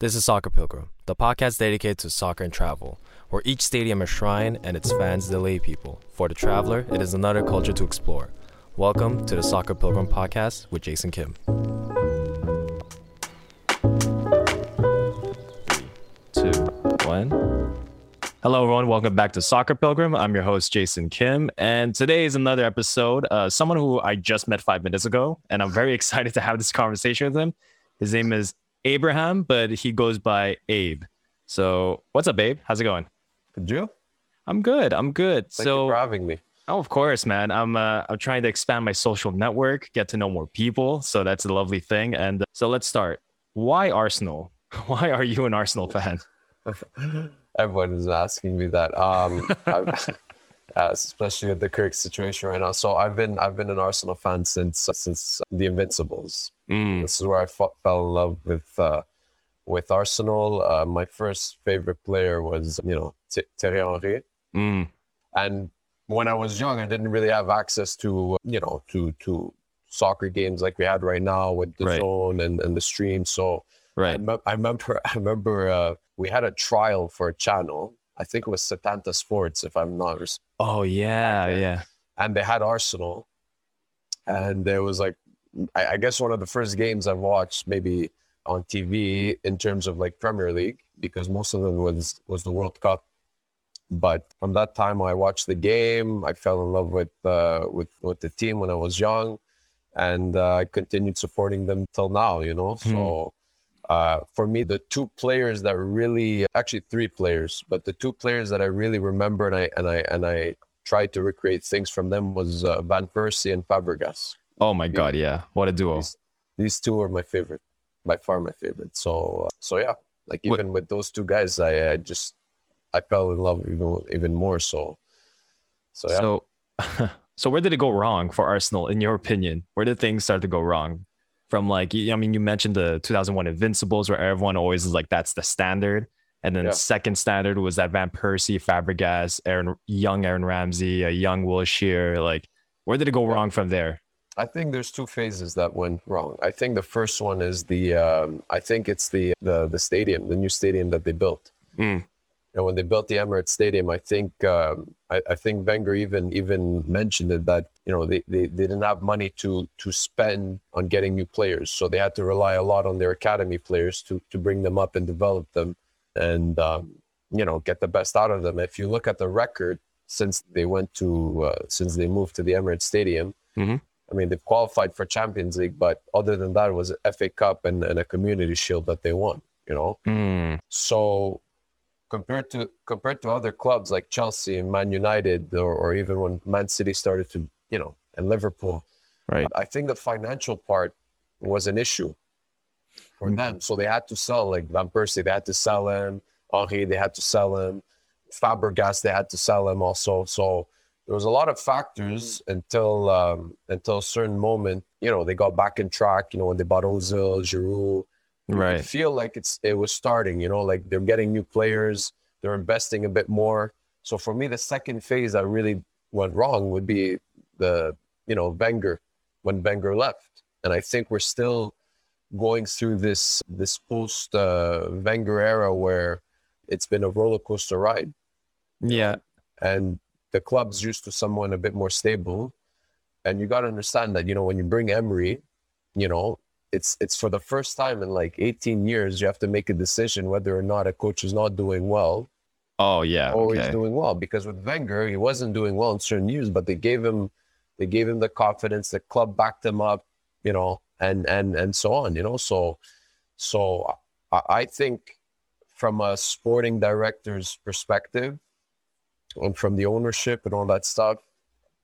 This is Soccer Pilgrim, the podcast dedicated to soccer and travel, where each stadium is a shrine and its fans delay people. For the traveler, it is another culture to explore. Welcome to the Soccer Pilgrim podcast with Jason Kim. Three, two, one. Hello, everyone. Welcome back to Soccer Pilgrim. I'm your host, Jason Kim. And today is another episode. Uh, someone who I just met five minutes ago, and I'm very excited to have this conversation with him. His name is Abraham, but he goes by Abe. So, what's up, Abe? How's it going? Could you? I'm good. I'm good. Thank so, you for having me. Oh, of course, man. I'm uh, I'm trying to expand my social network, get to know more people. So that's a lovely thing. And uh, so let's start. Why Arsenal? Why are you an Arsenal fan? Everyone is asking me that. Um, uh, especially with the Kirk situation right now. So I've been I've been an Arsenal fan since since the Invincibles. Mm, This is where I fa- fell in love with uh, with Arsenal. Uh, my first favorite player was you know Th- Thierry Henry, mm, and when I was young, I didn't really have access to you know to to soccer games like we had right now with the Right. zone and, and the stream. So I, right. mem- I remember I remember uh, we had a trial for a channel. I think it was Setanta Sports, if I'm not, Oh yeah, yeah. and they had Arsenal, and there was like, I, I guess one of the first games I watched maybe on TV in terms of like Premier League because most of them was was the World Cup. But from that time, I watched the game. I fell in love with uh, with with the team when I was young, and uh, I continued supporting them till now. You know, Hmm. so uh, for me, the two players that really, actually three players, but the two players that I really remember and I and I and I tried to recreate things from them was uh, Van Persie and Fabregas. Oh my god, yeah. What a duo. These, these two are my favorite, by far my favorite. So uh, so yeah, like What- even with those two guys, I, I just I fell in love even even more. So so yeah. So, so where did it go wrong for Arsenal, in your opinion? Where did things start to go wrong? From like, I mean, you mentioned the 2001 Invincibles, where everyone always is like, that's the standard. And then Yeah. second standard was that Van Persie, Fabregas, Aaron, young Aaron Ramsey, a young Wilshere. Like, where did it go Yeah. wrong from there? I think there's two phases that went wrong. I think the first one is the um, I think it's the the the stadium, the new stadium that they built. Mm. And when they built the Emirates Stadium, I think um, I, I think Wenger even even mentioned it that you know they, they, they didn't have money to to spend on getting new players, so they had to rely a lot on their academy players to to bring them up and develop them, and um, you know get the best out of them. If you look at the record since they went to uh, since they moved to the Emirates Stadium, Mhm. I mean they've qualified for Champions League, but other than that, it was a FA Cup and, and a Community Shield that they won. You know, Mm. so compared to compared to other clubs like Chelsea and Man United, or, or even when Man City started to, you know, and Liverpool, Right. I think the financial part was an issue for them. So they had to sell like Van Persie, they had to sell him. Henry, they had to sell him. Fabregas, they had to sell him also. So there was a lot of factors until um, until a certain moment, you know, they got back in track. You know, when they bought Ozil, Giroud, Right. feel like it's it was starting you know like they're getting new players they're investing a bit more so for me the second phase that really went wrong would be the you know Wenger when Wenger left and I think we're still going through this this post uh, Wenger era where it's been a roller coaster ride Yeah. and the club's used to someone a bit more stable. And you got to understand that you know when you bring Emery, you know it's it's for the first time in like 18 years you have to make a decision whether or not a coach is not doing well Oh, yeah. or he's doing well. Because with Wenger, he wasn't doing well in certain years, but they gave him they gave him the confidence. The club backed him up, you know, and and and so on, you know. So so I, I think from a sporting director's perspective and from the ownership and all that stuff,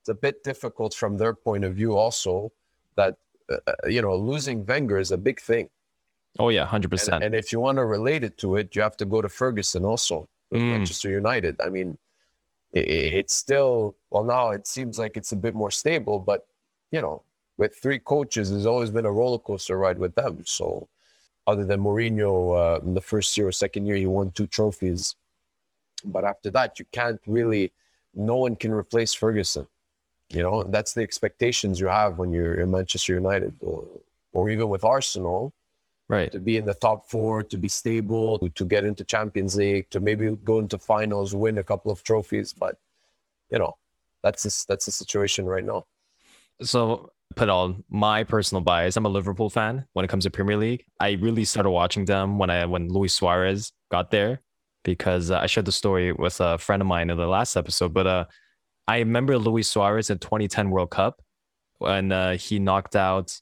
it's a bit difficult from their point of view also that uh, uh, you know losing Wenger is a big thing. Oh, yeah. 100%. and if you want to relate it to it, you have to go to Ferguson also with Mm. Manchester United. I mean, i i- it's still well now. It seems like it's a bit more stable, but you know, with three coaches, there's always been a roller coaster ride with them. So, other than Mourinho, uh, in the first year or second year, he won two trophies, but after that, you can't really. No one can replace Ferguson. You know, that's the expectations you have when you're in Manchester United, or or even with Arsenal Right. to be in the top four, to be stable, to, to get into Champions League, to maybe go into finals, win a couple of trophies. But you know, that's this, that's the situation right now. So put on my personal bias. I'm a Liverpool fan when it comes to Premier League. I really started watching them when I when Luis Suarez got there because uh, I shared the story with a friend of mine in the last episode. But uh, I remember Luis Suarez in 2010 World Cup when uh, he knocked out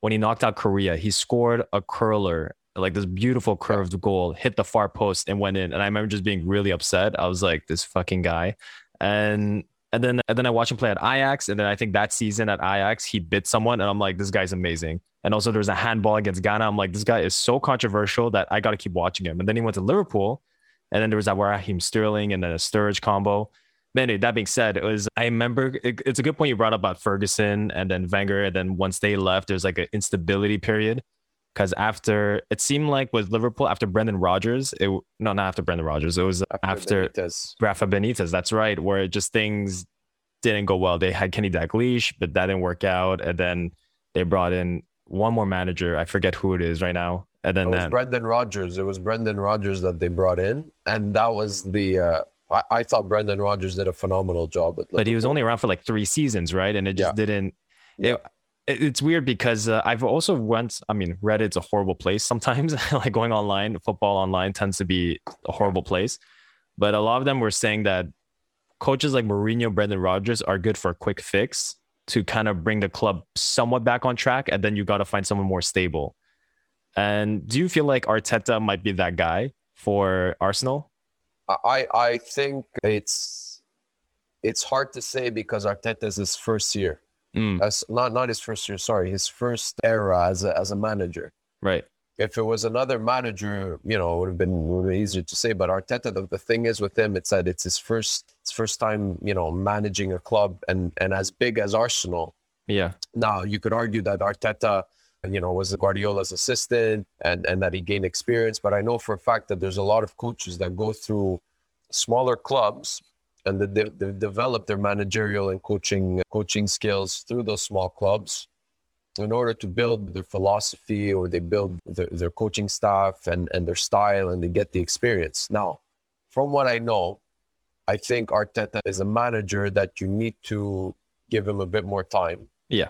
when he knocked out Korea. He scored a curler, like this beautiful curved goal, hit the far post and went in. And I remember just being really upset. I was like, this fucking guy. And and then and then I watched him play at Ajax, and then I think that season at Ajax he bit someone, and I'm like, this guy's amazing. And also there was a handball against Ghana. I'm like, this guy is so controversial that I got to keep watching him. And then he went to Liverpool, and then there was that Raheem Sterling and then a Sturridge combo. But anyway, that being said, it was I remember it, it's a good point you brought up about Ferguson and then Wenger, and then once they left, there's like an instability period because after it seemed like with Liverpool after Brendan Rodgers, it no not after Brendan Rodgers, it was after, Benitez. Rafa Benitez. That's right, where just things didn't go well. They had Kenny Dalglish, but that didn't work out, and then they brought in one more manager. I forget who it is right now, and then It was that, Brendan Rodgers. It was Brendan Rodgers that they brought in, and that was the. Uh, I, I thought Brendan Rodgers did a phenomenal job. But he was only around for like three seasons, right? And it just Yeah. didn't. Yeah. It, it- it's weird because uh, I've also once. I mean, Reddit's a horrible place sometimes. like going online, football online tends to be a horrible place. But a lot of them were saying that coaches like Mourinho, Brendan Rodgers are good for a quick fix to kind of bring the club somewhat back on track, and then you got to find someone more stable. And do you feel like Arteta might be that guy for Arsenal? I I think it's it's hard to say because Arteta's his first year. Mm, That's not not his first year. Sorry, his first era as a as a manager. right. If it was another manager, you know, it would have been, would have been easier to say. But Arteta, the, the thing is with him, it's that it's his first his first time, you know, managing a club and and as big as Arsenal. Yeah. Now you could argue that Arteta, you know, was Guardiola's assistant and and that he gained experience. But I know for a fact that there's a lot of coaches that go through smaller clubs and that they, they develop their managerial and coaching coaching skills through those small clubs in order to build their philosophy or they build their, their coaching staff and, and their style and they get the experience. Now, from what I know, I think Arteta is a manager that you need to give him a bit more time Yeah.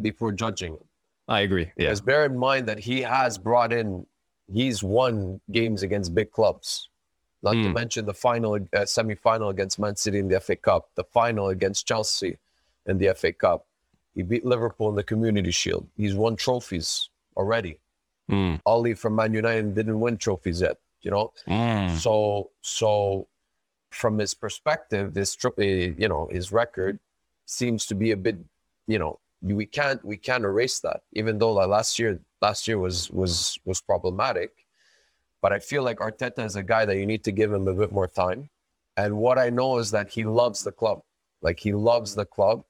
before judging him. I agree. Yeah. Because bear in mind that he has brought in, he's won games against big clubs. Not to Mm. mention the final, uh, semi-final against Man City in the FA Cup, the final against Chelsea in the FA Cup. He beat Liverpool in the Community Shield. He's won trophies already. Mm. Ole from Man United didn't win trophies yet. You know, Mm. so so from his perspective, this uh, you know his record seems to be a bit you know we can't we can't erase that even though like last year last year was was was problematic, but I feel like Arteta is a guy that you need to give him a bit more time. And what I know is that he loves the club, like he loves the club,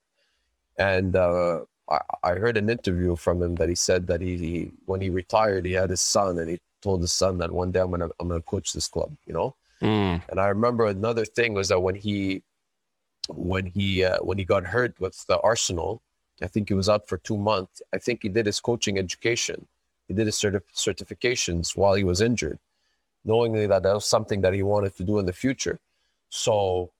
and uh, I, I heard an interview from him that he said that he, he when he retired he had his son and he told his son that one day I'm gonna I'm gonna coach this club, you know. Mm. And I remember another thing was that when he when he uh, when he got hurt with the Arsenal, I think he was out for two months. I think he did his coaching education. He did his certif- certifications while he was injured, knowingly that that was something that he wanted to do in the future. So,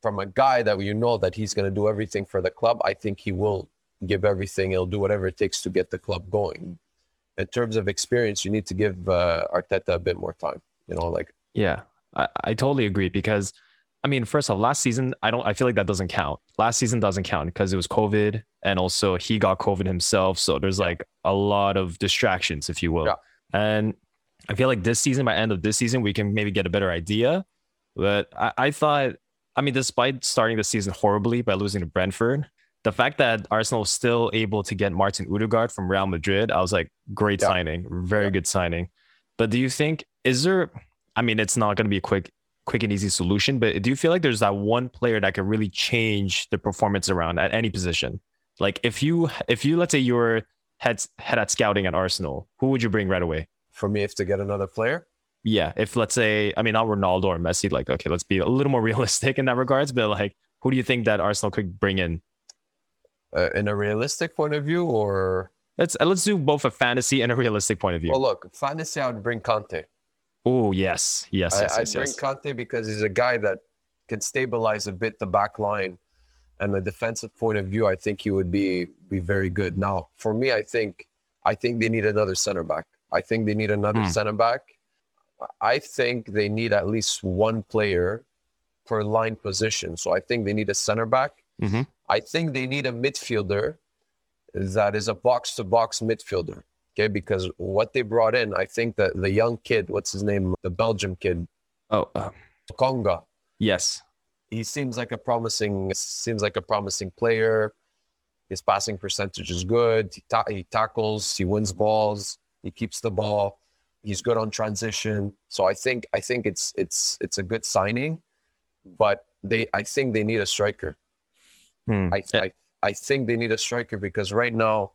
from a guy that you know that he's going to do everything for the club, I think he will give everything. He'll do whatever it takes to get the club going. In terms of experience, you need to give uh, Arteta a bit more time. You know, like Yeah, I, I totally agree because I mean, first off, last season, I don't I feel like that doesn't count. Last season doesn't count because it was COVID and also he got COVID himself. So there's like a lot of distractions, if you will. Yeah. And I feel like this season, by end of this season, we can maybe get a better idea. But I, I thought, I mean, despite starting the season horribly by losing to Brentford, the fact that Arsenal was still able to get Martin Odegaard from Real Madrid, I was like, great Yeah. signing, very Yeah. good signing. But do you think is there? I mean, it's not going to be a quick, quick and easy solution. But do you feel like there's that one player that could really change the performance around at any position? Like if you, if you, let's say you were head head at scouting at Arsenal, who would you bring right away? for me, if to get another player, Yeah, if let's say, I mean, not Ronaldo or Messi, like okay, let's be a little more realistic in that regards. But like, who do you think that Arsenal could bring in? uh, in a realistic point of view, or let's uh, let's do both a fantasy and a realistic point of view. Well, look, fantasy, I would bring Conte. Oh yes, yes, I, yes, I'd yes, bring yes. Conte because he's a guy that can stabilize a bit the back line. And the defensive point of view, I think he would be be very good. Now, for me, I think I think they need another center back. I think they need another Hmm. center back. I think they need at least one player per line position. So I think they need a center back. Mhm. I think they need a midfielder that is a box to box midfielder. Okay, because what they brought in, I think that the young kid, what's his name, the Belgium kid, Oh uh, Conga, yes, he seems like a promising seems like a promising player. His passing percentage is good. He, ta- he tackles, he wins balls, he keeps the ball. He's good on transition. So I think I think it's it's it's a good signing, but they I think they need a striker. Hmm. I, I I think they need a striker because right now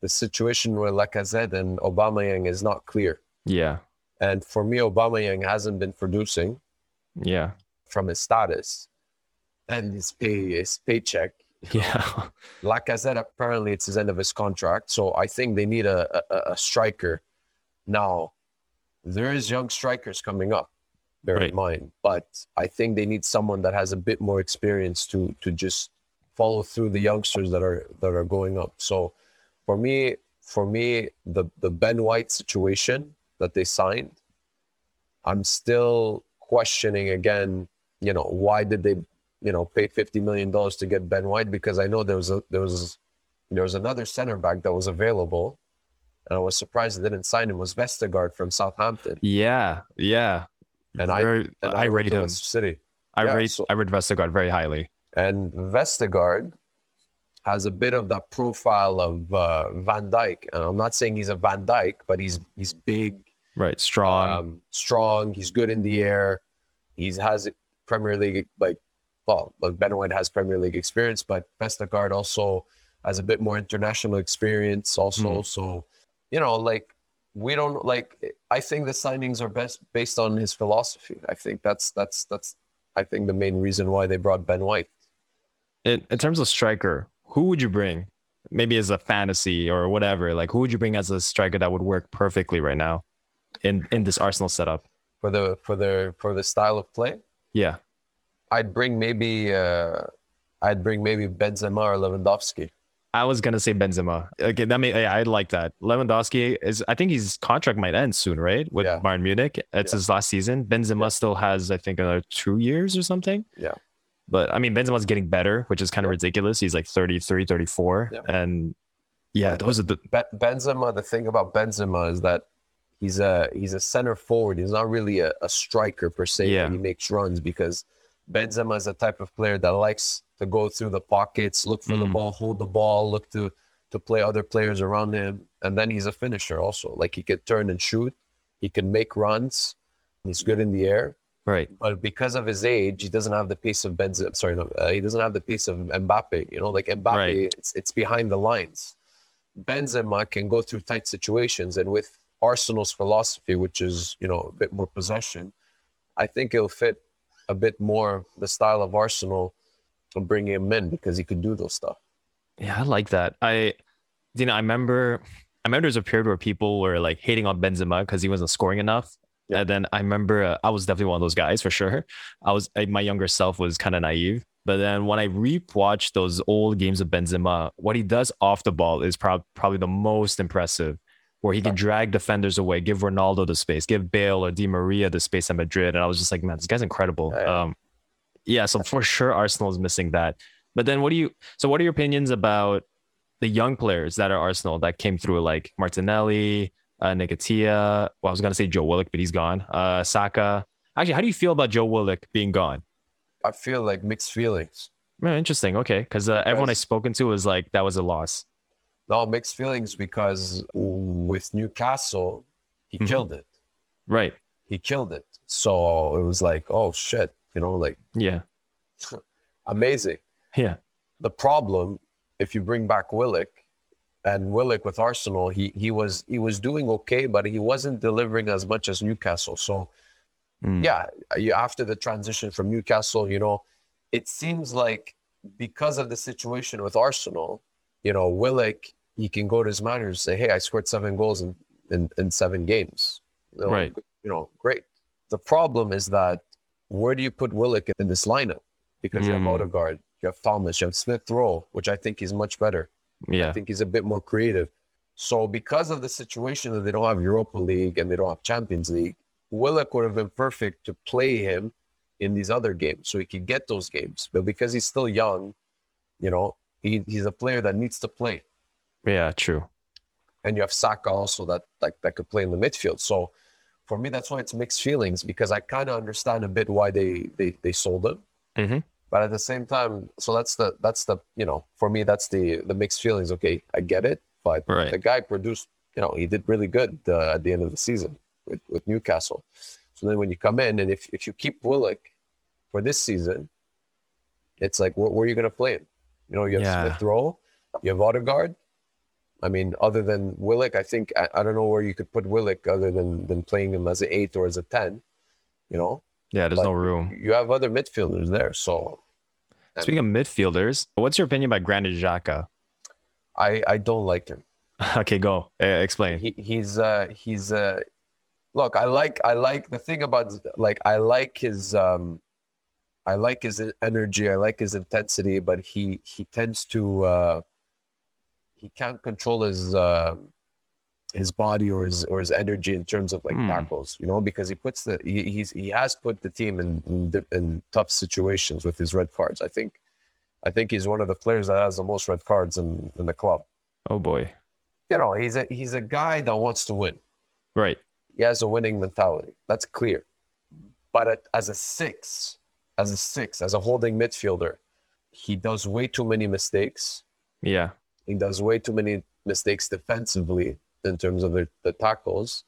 the situation with Lacazette and Aubameyang is not clear. yeah, And for me, Aubameyang hasn't been producing yeah, from his status and his pay his paycheck. yeah. Lacazette apparently it's his end of his contract, so I think they need a, a, a striker. Now, there is young strikers coming up, bear Right. in mind, but I think they need someone that has a bit more experience to to just follow through the youngsters that are that are going up. So, for me, for me, the the Ben White situation that they signed, I'm still questioning again. You know, why did they you know, pay fifty million dollars to get Ben White because I know there was a there was there was another center back that was available, and I was surprised they didn't sign him. Was Vestergaard from Southampton, Yeah, yeah. And I- and I, went rate him. City, I yeah, rate so- I rate Vestergaard very highly. and Vestergaard has a bit of that profile of uh, Van Dijk. And I'm not saying he's a Van Dijk, but he's he's big, Right, strong. um, strong. He's good in the air. He has Premier League like well, like Ben White has Premier League experience, but Vestergaard also has a bit more international experience. Also, Mm. so you know, like we don't like. I think the signings are best based on his philosophy. I think that's that's that's. I think the main reason why they brought Ben White. in, in terms of striker, who would you bring? Maybe as a fantasy or whatever. Like, who would you bring as a striker that would work perfectly right now in in this Arsenal setup? for the for the for the style of play. Yeah, I'd bring maybe uh, I'd bring maybe Benzema or Lewandowski. I was gonna say Benzema. Okay, that may I like that. Lewandowski is. I think his contract might end soon, right? With Yeah. Bayern Munich, it's Yeah. his last season. Benzema Yeah. still has, I think, another two years or something. Yeah. But I mean, Benzema's getting better, which is kind of ridiculous. He's like 33, 34. Yeah. And yeah, those are the Be- Benzema. The thing about Benzema is that he's a he's a center forward. He's not really a, a striker per se. Yeah. He makes runs because Benzema is a type of player that likes to go through the pockets, look for the Mm. ball, hold the ball, look to to play other players around him, and then he's a finisher also. Like he could turn and shoot. He can make runs. He's good in the air. Right. but because of his age, he doesn't have the pace of Benzema. Sorry, no, uh, he doesn't have the pace of Mbappe. You know, like Mbappe, Right. it's it's behind the lines. Benzema can go through tight situations, and with Arsenal's philosophy, which is you know a bit more possession, I think it'll fit a bit more the style of Arsenal and bring him in because he could do those stuff. Yeah, I like that. I, you know, I remember, I remember there was a period where people were like hating on Benzema because he wasn't scoring enough. Yeah. And then I remember uh, I was definitely one of those guys for sure. I was I, my younger self was kind of naive, but then when I rewatched those old games of Benzema, what he does off the ball is prob- probably the most impressive. Where he can drag defenders away, give Ronaldo the space, give Bale or Di Maria the space at Madrid, and I was just like, man, this guy's incredible. Yeah, yeah. Um, yeah, so for sure Arsenal is missing that. But then what do you so what are your opinions about the young players that are Arsenal that came through like Martinelli, uh Nketiah, well I was gonna say Joe Willock, but he's gone. Uh Saka. Actually, how do you feel about Joe Willock being gone? I feel like mixed feelings. Yeah, interesting. Okay. Because uh, everyone I've spoken to was like that was a loss. No, mixed feelings because with Newcastle, he Mhm. killed it. Right. he killed it. So it was like, oh shit, you know, like Yeah. amazing. Yeah. The problem, if you bring back Willock and Willock with Arsenal, he he was he was doing okay, but he wasn't delivering as much as Newcastle. So Mm. yeah, after the transition from Newcastle, you know, it seems like because of the situation with Arsenal, you know, Willock, he can go to his manager and say, "Hey, I scored seven goals in in, in seven games." You know, Right. You know, great. The problem is that where do you put Willock in this lineup? Because you have Mm. Odegaard, you have Thomas, you have Smith Rowe, which I think is much better. I think he's a bit more creative. So because of the situation that they don't have Europa League and they don't have Champions League, Willock would have been perfect to play him in these other games so he could get those games. But because he's still young, you know, he, he's a player that needs to play. Yeah. True. And you have Saka also that like that could play in the midfield. So for me, that's why it's mixed feelings because I kind of understand a bit why they they, they sold him. Mhm. But at the same time, so that's the that's the you know for me that's the the mixed feelings. Okay, I get it, but Right. the guy produced you know he did really good uh, at the end of the season with, with Newcastle. So then when you come in and if if you keep Willock for this season, it's like where, where are you going to play him? You know, you have Yeah. Smith Rowe, you have Odegaard. I mean, other than Willock, I think I, I don't know where you could put Willock other than than playing him as an eight or as a ten. You know, Yeah. There's But- no room. you have other midfielders there, so Speaking of midfielders, what's your opinion about Granit Xhaka? I I don't like him. okay, go. Uh, explain. He he's uh he's uh look, I like I like the thing about like I like his um I like his energy, I like his intensity, but he he tends to uh he can't control his uh his body or his or his energy in terms of like Hmm. tackles, you know, because he puts the he, he's he has put the team in, in in tough situations with his red cards. I think I think he's one of the players that has the most red cards in, in the club. Oh boy. You know, he's a he's a guy that wants to win. Right. He has a winning mentality. That's clear. But at, as a six, as a six, as a holding midfielder, he does way too many mistakes. Yeah. He does way too many mistakes defensively in terms of the, the tackles.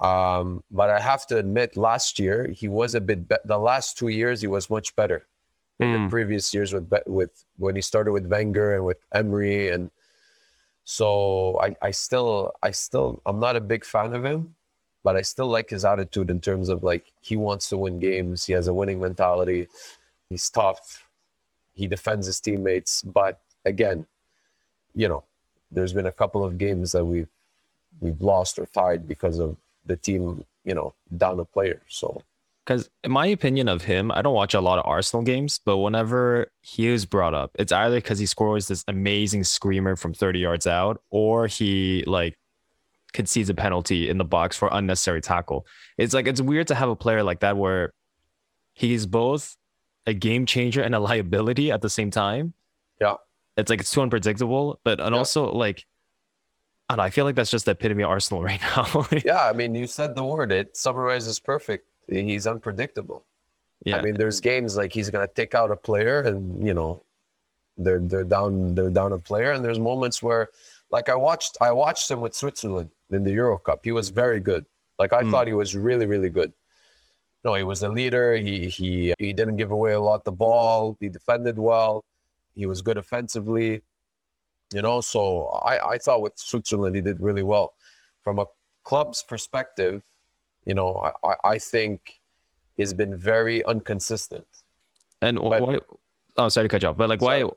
Um, but I have to admit, last year he was a bit. Be- the last two years he was much better. In Mm. the previous years with with when he started with Wenger and with Emery, and so I, I still I still I'm not a big fan of him, but I still like his attitude in terms of like he wants to win games. He has a winning mentality. He's tough. He defends his teammates, but again, you know, there's been a couple of games that we've we've lost or tied because of the team, you know, down a player. So Because in my opinion of him, I don't watch a lot of Arsenal games, but whenever he is brought up, it's either because he scores this amazing screamer from 30 yards out, or he like concedes a penalty in the box for unnecessary tackle. It's like it's weird to have a player like that where he's both a game changer and a liability at the same time. Yeah. It's like it's too unpredictable, but and Yeah. also like I don't know, I feel like that's just the epitome of Arsenal right now. yeah, I mean, you said the word. It summarizes perfect. He's unpredictable. yeah. I mean, there's games like he's gonna take out a player, and you know, they're they're down they're down a player, and there's moments where, like I watched I watched him with Switzerland in the Euro Cup. He was very good. Like I Mm. thought he was really really good. No, he was a leader. He he he didn't give away a lot the ball. He defended well. He was good offensively. You know, so I I thought with Switzerland he did really well. From a club's perspective, you know, I I, think he's been very inconsistent. And But- why? Oh, sorry to cut you off, but like, why? Sorry.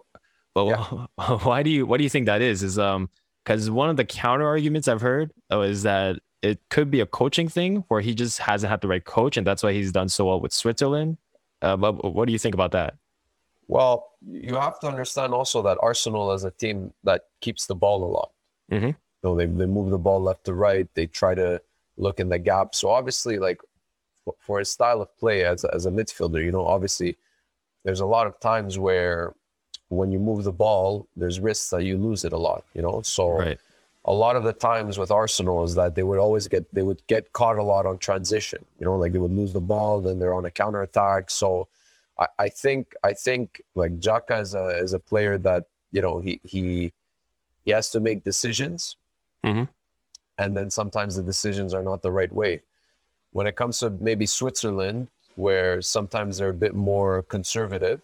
But why do you? What do you think that is? Is um because one of the counter arguments I've heard uh, is that it could be a coaching thing where he just hasn't had the right coach, and that's why he's done so well with Switzerland. Uh, but what do you think about that? Well, you have to understand also that Arsenal is a team that keeps the ball a lot. Mhm. You know, they, they move the ball left to right. They try to look in the gap. So obviously, like for, for his style of play as, a- as a midfielder, you know, obviously there's a lot of times where when you move the ball, there's risks that you lose it a lot, you know? So Right. a lot of the times with Arsenal is that they would always get they would get caught a lot on transition. You know, like they would lose the ball, then they're on a counter attack. So I, I think I think like Xhaka is a is a player that you know he he he has to make decisions, Mhm. and then sometimes the decisions are not the right way. When it comes to maybe Switzerland, where sometimes they're a bit more conservative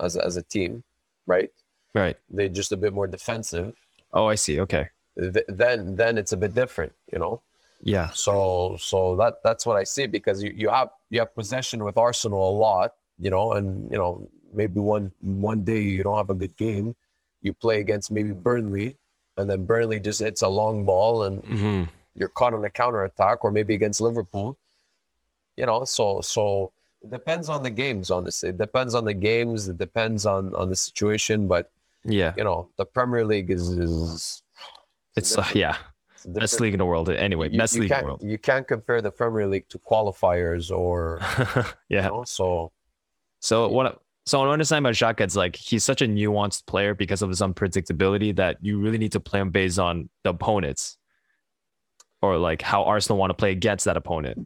as as a team, right? Right. They're just a bit more defensive. Oh, I see. Okay. th- then then it's a bit different, you know. Yeah. So so that that's what I see because you, you have you have possession with Arsenal a lot, you know, and you know maybe one one day you don't have a good game, you play against maybe Burnley, and then Burnley just hits a long ball and Mhm. you're caught on a counter attack, or maybe against Liverpool. You know, so so it depends on the games. Honestly, it depends on the games. It depends on on the situation. But Yeah. you know, the Premier League is is It's uh, yeah, it's best league in the world. Anyway, you, best you league in can't, the world. You can't compare the Premier League to qualifiers or yeah. you know, so So what? So what I understand about Xhaka, it's like he's such a nuanced player because of his unpredictability that you really need to play him based on the opponents, or like how Arsenal want to play against that opponent.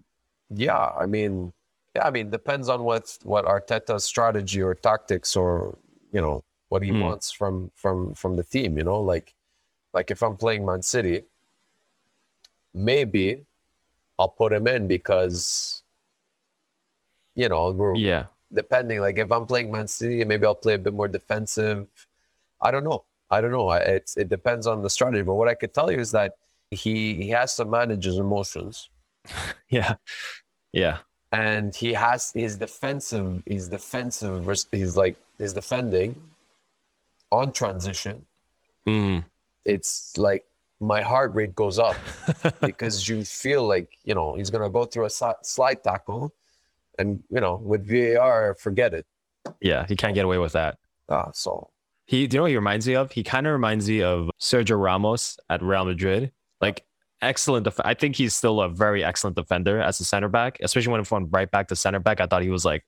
yeah, I mean, yeah, I mean, depends on what what Arteta's strategy or tactics or you know what he Hmm. wants from from from the team. You know, like like if I'm playing Man City, maybe I'll put him in because you know we're Yeah. Depending. Like if I'm playing Man City, maybe I'll play a bit more defensive. I don't know. I don't know. It's it depends on the strategy. But what I could tell you is that he he has to manage his emotions Yeah. Yeah. and he has his defensive his defensive he's like his defending on transition Mm. it's like my heart rate goes up because you feel like you know he's gonna go through a slide tackle and you know with VAR forget it Yeah. He can't get away with that. ah so He, do you know what he reminds me of? He kind of reminds me of Sergio Ramos at Real Madrid. Like excellent. Def- I think he's still a very excellent defender as a center back, especially when he went right back to center back. I thought he was like,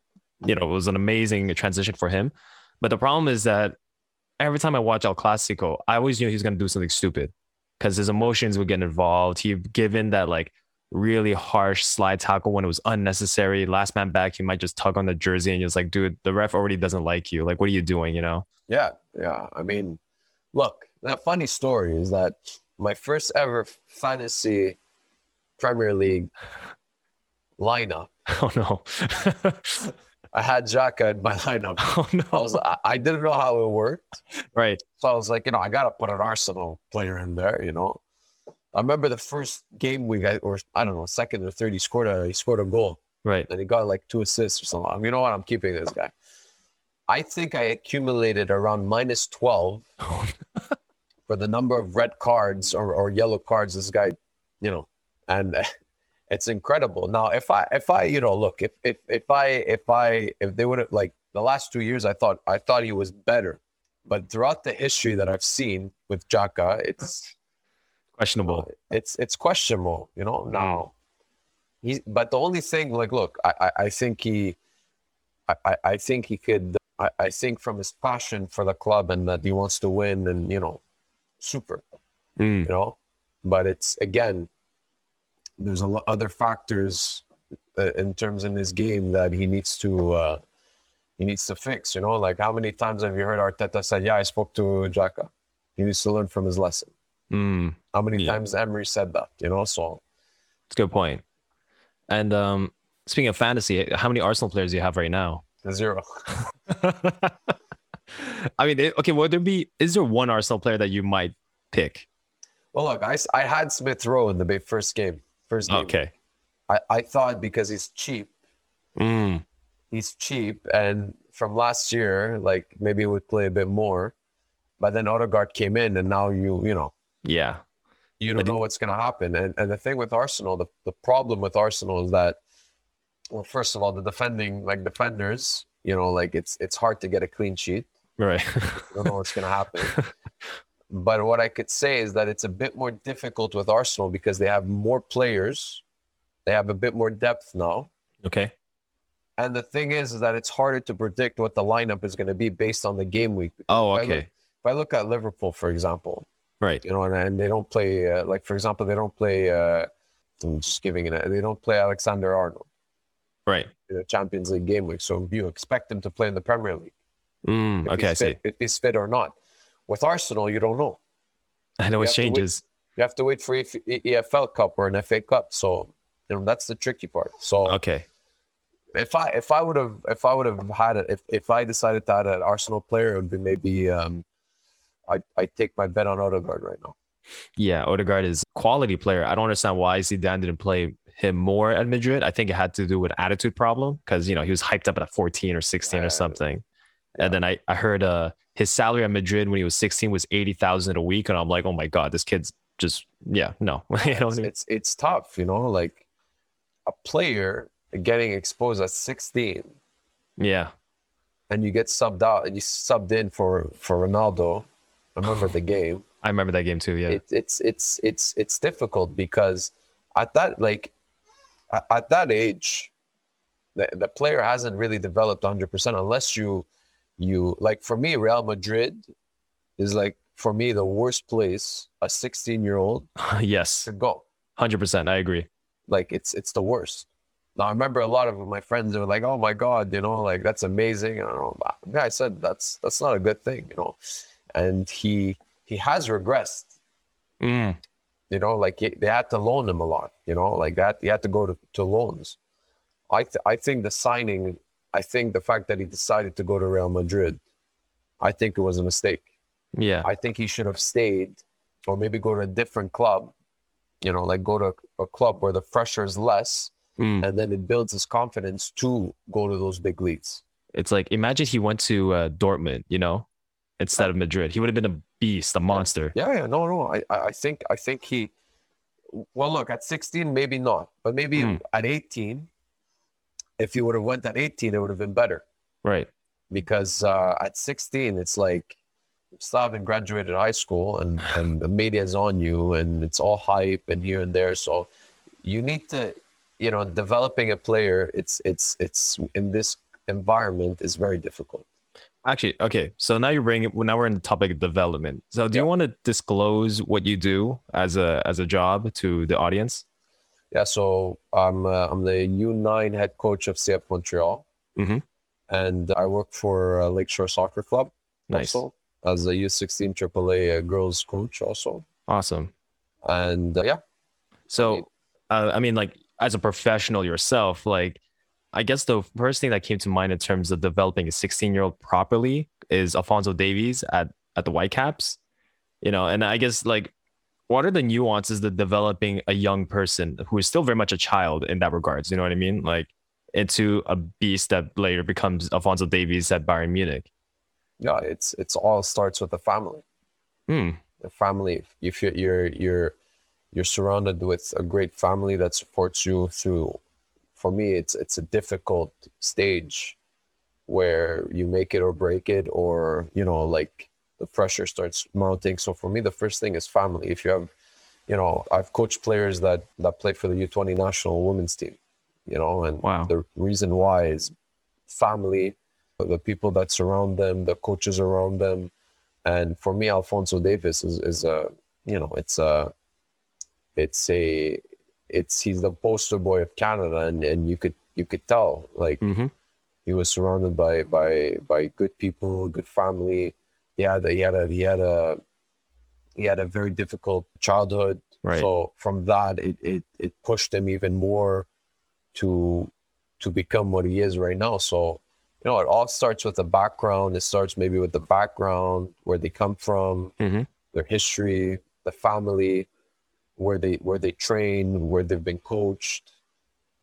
you know, it was an amazing transition for him. But the problem is that every time I watch El Clasico, I always knew he was going to do something stupid because his emotions would get involved. He given that like really harsh slide tackle when it was unnecessary. Last man back, he might just tug on the jersey and you're just like, dude, the ref already doesn't like you. Like, what are you doing? You know? yeah yeah i mean look that funny story is that my first ever fantasy premier league lineup Oh no. i had Xhaka in my lineup oh I was no. I, I didn't know how it worked. Right. So I was like, you know, I gotta put an Arsenal player in there, you know. I remember the first game we got, or I don't know, second or third, he scored a he scored a goal Right. and he got like two assists or something. You know what? I'm keeping this guy. I think I accumulated around minus 12 for the number of red cards or, or yellow cards this guy, you know, and it's incredible. Now, if I if I you know look if if if I if I if they would have like the last two years, I thought I thought he was better, but throughout the history that I've seen with Xhaka, it's Questionable. it's it's questionable, you know. Now, he but the only thing like look, I I, I think he, I I- I think he could. I, I think from his passion for the club and that he wants to win and you know, super Mm. you know but it's again there's a lot other factors uh, in terms in his game that he needs to uh he needs to fix you know like how many times have you heard arteta said yeah i spoke to Xhaka he needs to learn from his lesson Mm. how many Yeah. times emery said that you know so It's a good point. And um, speaking of fantasy, how many Arsenal players do you have right now? zero I mean, okay, would there be? Is there one Arsenal player that you might pick? well look I, I had smith rowe in the first game first game Okay. I, I thought because he's cheap Mm. he's cheap and from last year like maybe he would play a bit more but then Odegaard came in and now you you know Yeah. you don't know what's going to happen and and the thing with Arsenal the, the problem with Arsenal is that well first of all the defending like defenders you know like it's it's hard to get a clean sheet Right. you don't know what's going to happen but what I could say is that it's a bit more difficult with Arsenal because they have more players they have a bit more depth now okay. and the thing is, is that it's harder to predict what the lineup is going to be based on the game week. Oh, If I look- okay. If I look at Liverpool, for example, Right. you know, and, and they don't play, uh, like for example, they don't play. Uh, I'm just giving it. They don't play Alexander Arnold Right. in the Champions League game week, so you expect him to play in the Premier League. Mm. Okay, I see. fit, if he's fit or not. With Arsenal, you don't know. I know you it to wait. changes. You have to wait for EF- EFL Cup or an FA Cup. So, you know, that's the tricky part. So, Okay. if I if I would have if I would have had it if, if I decided to add an Arsenal player, it would be maybe um I I take my bet on Odegaard right now. Yeah, Odegaard is a quality player. I don't understand why Zidane didn't play him more at Madrid. I think it had to do with attitude problem because you know he was hyped up at 14 or 16 Yeah. or something, And then I, I heard uh his salary at Madrid when he was 16 was 80,000 a week. And I'm like, oh my God, this kid's just, yeah, no. it's, it's it's tough, you know, like a player getting exposed at 16 yeah. and you get subbed out and you subbed in for for Ronaldo. I remember the game. I remember that game too. Yeah. It, it's it's it's it's difficult because at that like at, at that age, the, the player hasn't really developed 100 percent unless you you like for me Real Madrid is like for me the worst place a 16 year old yes. to go. 100%. I agree. Like it's it's the worst. Now I remember a lot of my friends were like, "Oh my god, you know, like that's amazing." And I, don't know, yeah, I said that's that's not a good thing, you know. And he he has regressed. Mm. You know, like he, they had to loan him a lot. You know, like that he had to go to, to loans. I th- I think the signing, I think the fact that he decided to go to Real Madrid, I think it was a mistake. Yeah. I think he should have stayed, or maybe go to a different club. You know, like go to a club where the pressure is less, Mm. and then it builds his confidence to go to those big leagues. It's like, imagine he went to uh, Dortmund, you know, instead of Madrid. He would have been a beast, a monster. Yeah, yeah, no, no. I, I think, I think he. Well, look, at 16, maybe not, but maybe Mm. at 18, if he would have went at 18, it would have been better. Right. Because uh, at 16, it's like haven't graduated high school, and and the media's on you, and it's all hype and here and there. So you need to, you know, developing a player. It's it's it's in this environment is very difficult. Actually, okay. So now you're bringing. Well, now we're in the topic of development. So do you want to disclose what you do as a as a job to the audience? Yeah, so I'm uh, I'm the U9 head coach of CF Montreal, Mhm. and I work for uh, Lakeshore Soccer Club Nice. also as a U16 AAA uh, girls coach also, Awesome. and uh, yeah, So, uh, I mean, like as a professional yourself, like I guess the first thing that came to mind in terms of developing a 16 year old properly is Alphonso Davies at at the Whitecaps. You know, and I guess like what are the nuances of developing a young person who is still very much a child in that regards? You know what I mean? Like into a beast that later becomes Alphonso Davies at Bayern Munich. yeah, it's it's all starts with the family. Hmm. The family. If you're you're you're you're surrounded with a great family that supports you through. For me, it's it's a difficult stage where you make it or break it, or you know, like the pressure starts mounting. So for me, the first thing is family. If you have, you know, I've coached players that that play for the U20 national women's team, you know, and Wow. the reason why is family, the people that surround them, the coaches around them, and for me, Alphonso Davies is is a you know, it's a it's a it's he's the poster boy of Canada, and and you could you could tell like hmm he was surrounded by by by good people, good family. He had a, he had a he had a he had a very difficult childhood. Right. So from that, it it it pushed him even more to to become what he is right now. So you know, it all starts with the background. It starts maybe with the background, where they come from, hmm their history, the family, where they where they train, where they've been coached,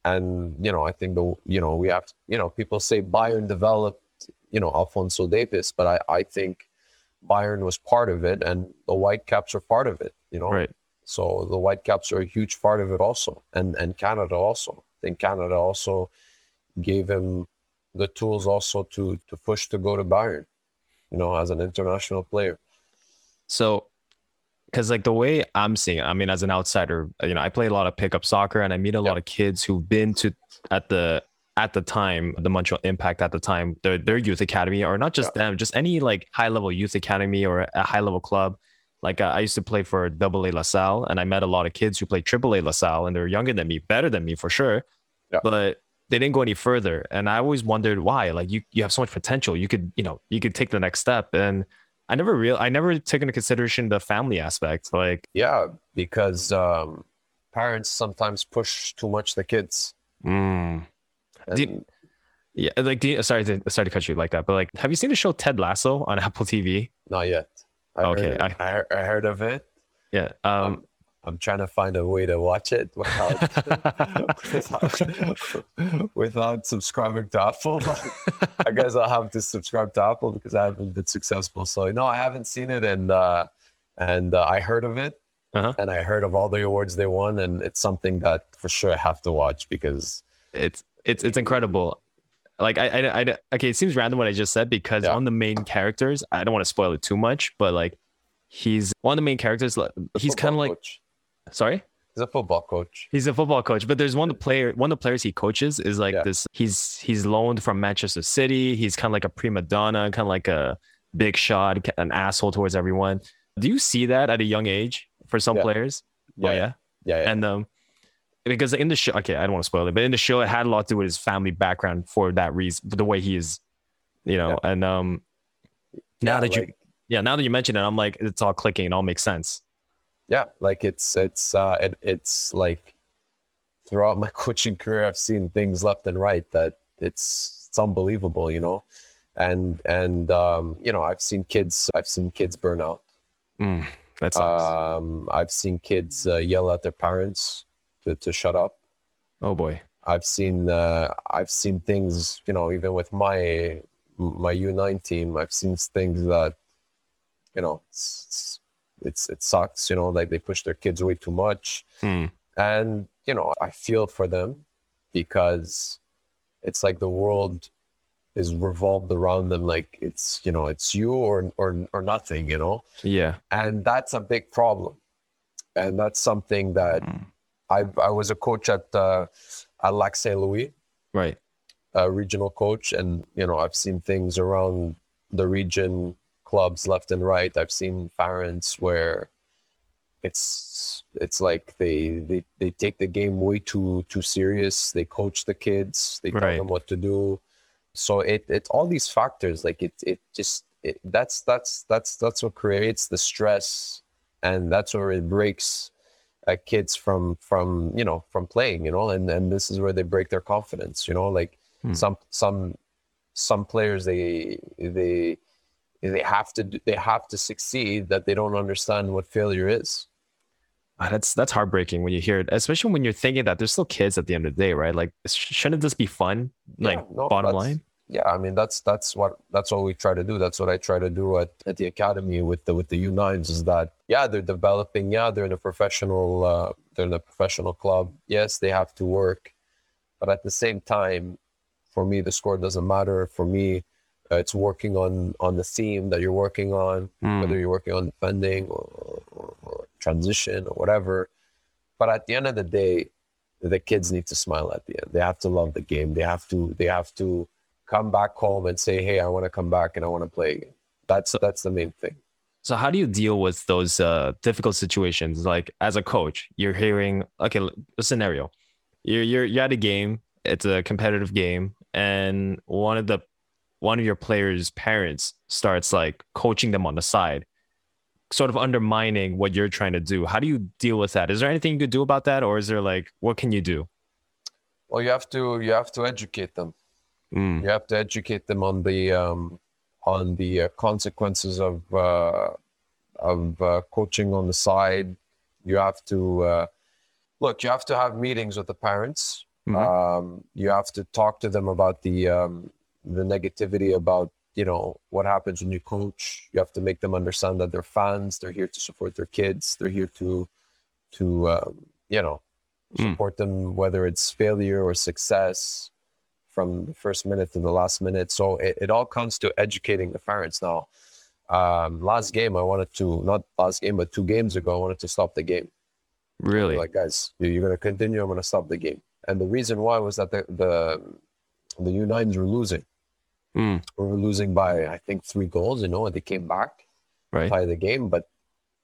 and you know I think the you know we have you know people say Bayern developed you know Alphonso Davies, but I I think Bayern was part of it, and the Whitecaps are part of it. You know, Right. so the Whitecaps are a huge part of it also, and and Canada also. I think Canada also gave him the tools also to to push to go to Bayern, you know, as an international player. So, because like the way I'm seeing, it, I mean, as an outsider, you know, I play a lot of pickup soccer, and I meet a lot of kids who've been to at the at the time the Montreal Impact at the time their their youth academy, or not just them, just any like high level youth academy or a high level club. Like uh, I used to play for Double A La Salle, and I met a lot of kids who played Triple A La Salle, and they're younger than me, better than me for sure, Yeah. but they didn't go any further. And I always wondered why. Like you, you have so much potential. You could, you know, you could take the next step. And I never real, I never took into consideration the family aspect. Like, Yeah, because um, parents sometimes push too much the kids. mm, And you- yeah, like, do you, sorry to sorry to cut you like that, but like, have you seen the show Ted Lasso on Apple TV? not yet. I Okay, heard, I, I, heard, I heard of it. Yeah. Um, I'm trying to find a way to watch it without without, without subscribing to Apple. I guess I'll have to subscribe to Apple because I haven't been successful. So no, I haven't seen it, and uh, and uh, I heard of it, Uh-huh. and I heard of all the awards they won, and it's something that for sure I have to watch because it's it's it's incredible. Like I, I, I okay, it seems random what I just said because Yeah. of the main characters, I don't want to spoil it too much, but like he's one of the main characters. He's kind of like coach. Sorry, he's a football coach. he's a football coach, but there's one of the player, one of the players he coaches is like Yeah. this. He's he's loaned from Manchester City. He's kind of like a prima donna, kind of like a big shot, an asshole towards everyone. Do you see that at a young age for some Yeah. players? Oh, yeah. yeah, yeah. And um, because in the show, okay, I don't want to spoil it, but in the show, it had a lot to do with his family background for that reason, the way he is, you know. And um, now Yeah, that you, yeah, now that you mention it, I'm like, it's all clicking. It all makes sense. Yeah like it's it's uh it, it's like throughout my coaching career i've seen things left and right that it's it's unbelievable you know and and um you know i've seen kids i've seen kids burn out Mm, that sucks. um i've seen kids uh, yell at their parents to, to shut up oh boy. i've seen uh i've seen things you know even with my my u9 team i've seen things that you know it's it's it sucks you know like they push their kids way too much Hmm. and you know i feel for them because it's like the world is revolved around them like it's you know it's you or or or nothing you know Yeah. and that's a big problem and that's something that Mm. i i was a coach at uh at lac saint louis Right. a regional coach and you know i've seen things around the region clubs left and right. I've seen parents where it's it's like they they, they take the game way too too serious. They coach the kids. They tell Right. them what to do. So it it's all these factors. Like it it just it, that's that's that's that's what creates the stress and that's where it breaks uh, kids from from you know from playing you know and and this is where they break their confidence you know like Hmm. some some some players they they they have to they have to succeed that they don't understand what failure is Ah, That's that's heartbreaking when you hear it, especially when you're thinking that there's still kids at the end of the day, right? Like, shouldn't this be fun? Like, Yeah, no, bottom line. yeah i mean that's that's what that's what we try to do that's what i try to do at, at the academy with the with the u9s is that yeah they're developing yeah they're in a professional uh, they're in a professional club yes they have to work but at the same time for me the score doesn't matter for me uh, it's working on on the theme that you're working on Mm. whether you're working on defending or, or, or transition or whatever. But at the end of the day, the kids need to smile at the end. They have to love the game. They have to they have to come back home and say, "Hey, I want to come back and I want to play again." That's that's the main thing. So how do you deal with those uh, difficult situations? Like as a coach, you're hearing okay, a scenario. You're you're you're at a game. It's a competitive game, and one of the one of your players' parents starts like coaching them on the side, sort of undermining what you're trying to do. How do you deal with that? Is there anything you could do about that, or is there like what can you do? Well, you have to you have to educate them. Mm, You have to educate them on the um, on the uh, consequences of uh, of uh, coaching on the side. You have to uh, look. You have to have meetings with the parents. Mhm. Um, you have to talk to them about the um, the negativity about you know what happens when you coach. You have to make them understand that they're fans. They're here to support their kids. They're here to to um, you know Mm. support them whether it's failure or success from the first minute to the last minute. So it, it all comes to educating the parents. Now, um, last game I wanted to not last game but two games ago I wanted to stop the game. really? Like guys, you- you're gonna continue. I'm gonna stop the game. And the reason why was that the the the U9s were losing. Mm, We were losing by I think three goals. You know, and they came back right. play the game, but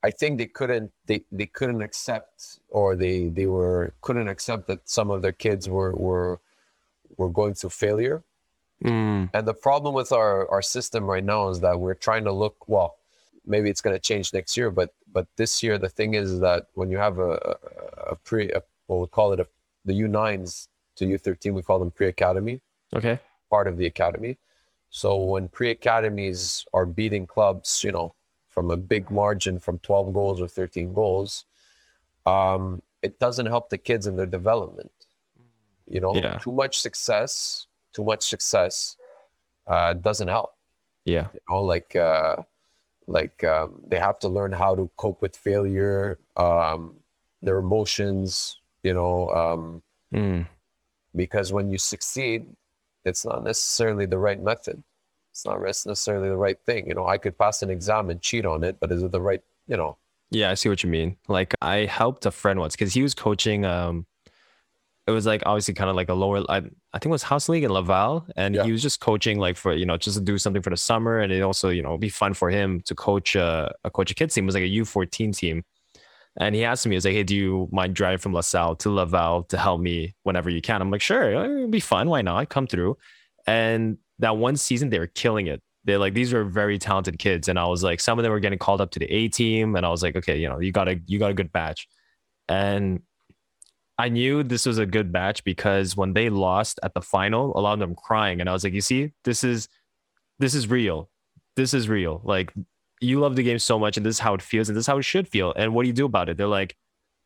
I think they couldn't they, they couldn't accept or they they were couldn't accept that some of their kids were were were going through failure. Mm, And the problem with our our system right now is that we're trying to look well. Maybe it's going to change next year, but but this year the thing is that when you have a a, pre a, well, we call it a, the U9s to U13 we call them pre academy okay. part of the academy. So when pre academies are beating clubs, you know, from a big margin from 12 goals or 13 goals, um, it doesn't help the kids in their development. You know, Yeah. too much success, too much success uh, doesn't help. Yeah. You know, like uh, like um, they have to learn how to cope with failure, um, their emotions. You know, um, Mm. because when you succeed, it's not necessarily the right method. It's not necessarily the right thing. You know, I could pass an exam and cheat on it, but is it the right? You know, Yeah, I see what you mean. Like I helped a friend once because he was coaching. Um, it was like obviously kind of like a lower. I, I think it was house league in Laval, and Yeah. he was just coaching like for you know just to do something for the summer, and it also you know be fun for him to coach a, a coach a kids team. It was like a U fourteen team, and he asked me, he was like, "Hey, do you mind driving from LaSalle to Laval to help me whenever you can?" I'm like, "Sure, it'll be fun. Why not? Come through." And that one season, they were killing it. They're like these were very talented kids, and I was like, some of them were getting called up to the A team, and I was like, okay, you know, you got a you got a good batch, and I knew this was a good batch because when they lost at the final, a lot of them crying, and I was like, you see, this is this is real, this is real. Like you love the game so much, and this is how it feels, and this is how it should feel. And what do you do about it? They're like,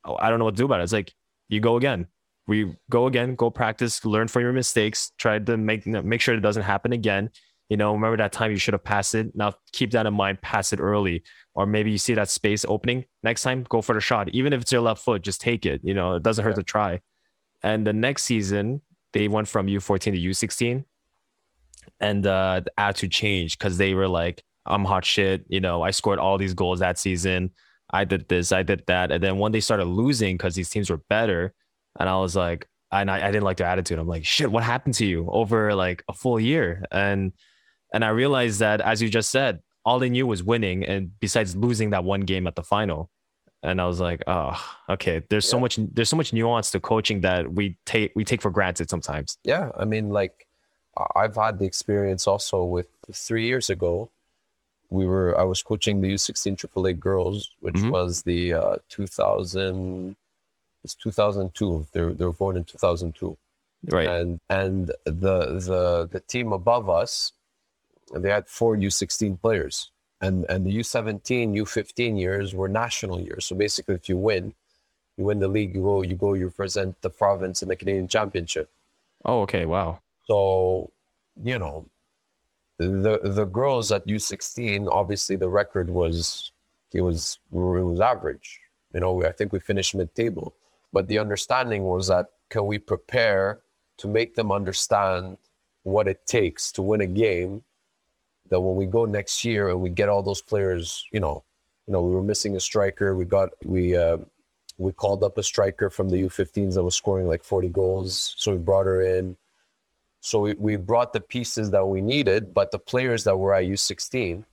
oh, I don't know what to do about it. It's like you go again. We go again, go practice, learn from your mistakes, try to make make sure it doesn't happen again. You know, remember that time you should have passed it. Now keep that in mind, pass it early. Or maybe you see that space opening next time, go for the shot. Even if it's your left foot, just take it. You know, it doesn't hurt Yeah. to try. And the next season, they went from U14 to U16. And uh, the attitude changed because they were like, I'm hot shit. You know, I scored all these goals that season. I did this, I did that. And then when they started losing because these teams were better, and I was like, and I, I didn't like their attitude. I'm like, shit, what happened to you over like a full year? And and I realized that, as you just said, all they knew was winning, and besides losing that one game at the final. And I was like, oh, okay. There's so much. There's so much nuance to coaching that we take we take for granted sometimes. yeah. I mean, like I've had the experience also with three years ago. We were I was coaching the U16 AAA girls, which Mhm. was the uh, 2000. It's 2002. They were, they were born in 2002. Right. and and the the the team above us they had four U16 players and and the U17 U15 years were national years so basically if you win you win the league you go you go you represent the province in the Canadian Championship oh, okay. Wow. so you know the the girls at U16 obviously the record was it was it was average. You know I think we finished mid table but the understanding was that can we prepare to make them understand what it takes to win a game that when we go next year and we get all those players you know you know we were missing a striker we got we uh, we called up a striker from the U15s that was scoring like 40 goals so we brought her in so we, we brought the pieces that we needed but the players that were at U16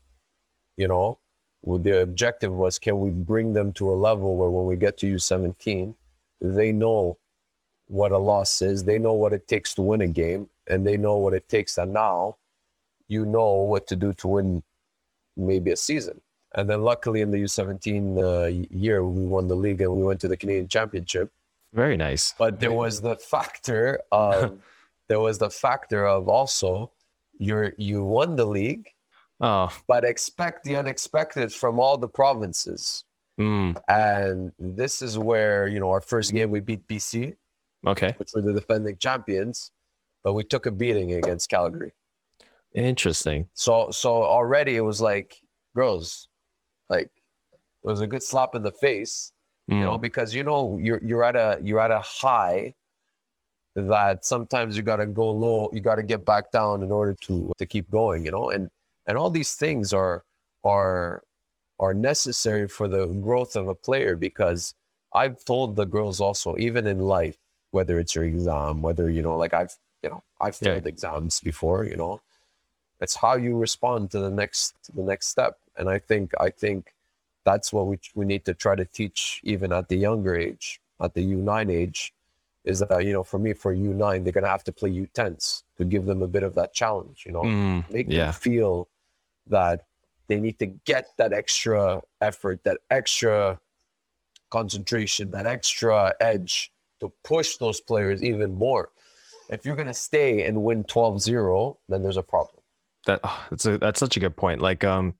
you know well, the objective was can we bring them to a level where when we get to U17 they know what a loss is. They know what it takes to win a game, and they know what it takes. And now, you know what to do to win maybe a season. And then, luckily, in the U17 uh, year, we won the league and we went to the Canadian Championship. Very nice. But there was the factor of there was the factor of also you're you won the league, Oh. but expect the unexpected from all the provinces. Mm, And this is where you know our first game we beat BC. okay. which were the defending champions, but we took a beating against Calgary. Interesting. So so already it was like, girls, like it was a good slap in the face, you know, Mm, because you know you're you're at a you're at a high that sometimes you gotta go low, you gotta get back down in order to to keep going, you know, and and all these things are are are necessary for the growth of a player because I've told the girls also, even in life, whether it's your exam, whether you know, like I've you know, I've Yeah. failed exams before, you know. It's how you respond to the next to the next step. And I think I think that's what we we need to try to teach even at the younger age, at the U9 age, is that you know, for me, for U9, they're gonna have to play U10s to give them a bit of that challenge, you know mm, make yeah. them feel that they need to get that extra effort, that extra concentration, that extra edge to push those players even more. If you're going to stay and win 12-0, then there's a problem. that oh, that's a that's such a good point. Like um,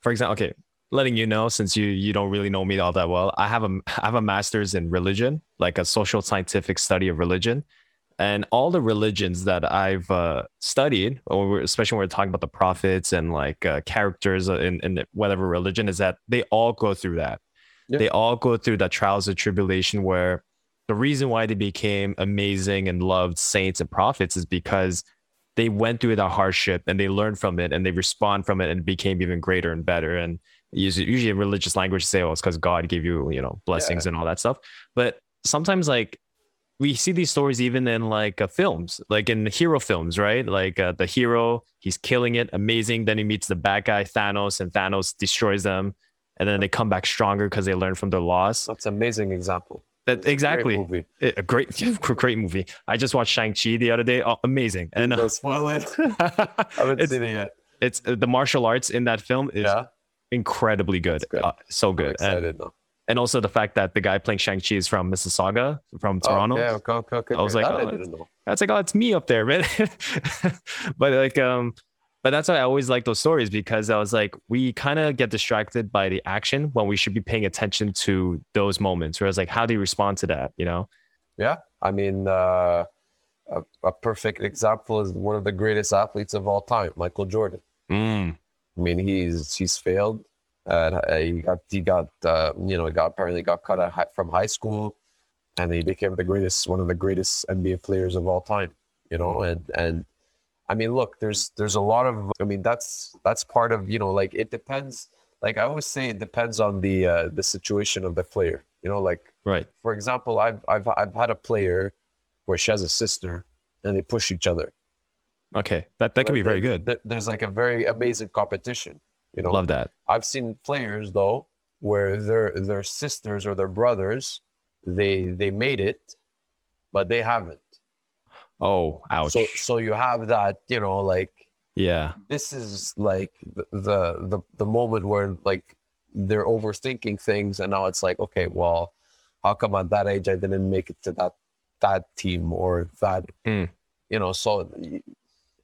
for example, okay, letting you know since you you don't really know me all that well. I have a I have a master's in religion, like a social scientific study of religion, and all the religions that I've uh, studied, or especially when we're talking about the prophets and like uh, characters in, in whatever religion, is that they all go through that. Yeah. They all go through that trials of tribulation where the reason why they became amazing and loved saints and prophets is because they went through that hardship and they learned from it and they respond from it and became even greater and better. And usually in religious language say, oh, it's because God gave you, you know, blessings yeah. and all that stuff. But sometimes like we see these stories even in like uh, films, like in hero films, right? Like uh, the hero, he's killing it, amazing. Then he meets the bad guy, Thanos, and Thanos destroys them. And then they come back stronger because they learn from their loss. That's an amazing example. That exactly a great, a great, great movie. I just watched Shang Chi the other day. Oh, amazing! And uh, spoil it. I haven't seen it yet. It's uh, the martial arts in that film is yeah. Incredibly good. good. Uh, so good. and, and, also the fact that the guy playing Shang Chi is from Mississauga, from Toronto. Oh, yeah, okay, okay, okay. I was like, that oh, that's like, oh, it's me up there, man. but like, um, but that's why I always like those stories because I was like, we kind of get distracted by the action when we should be paying attention to those moments. Where Whereas, like, how do you respond to that? You know? Yeah, I mean, uh, a, a, perfect example is one of the greatest athletes of all time, Michael Jordan. Mm. I mean, he's he's failed. Uh, he got he got uh, you know got apparently got cut out from high school, and he became the greatest one of the greatest NBA players of all time. You know, and and I mean, look, there's there's a lot of I mean that's that's part of you know like it depends. Like I always say, it depends on the uh, the situation of the player. You know, like right. For example, I've I've I've had a player where she has a sister and they push each other. Okay, that that can be very good. There's like a very amazing competition. You know, love that. I've seen players though where their their sisters or their brothers they they made it, but they haven't. Oh, ouch. So so you have that, you know, like yeah. This is like the the the, the moment where like they're overthinking things and now it's like, okay, well, how come at that age I didn't make it to that that team or that mm. you know, so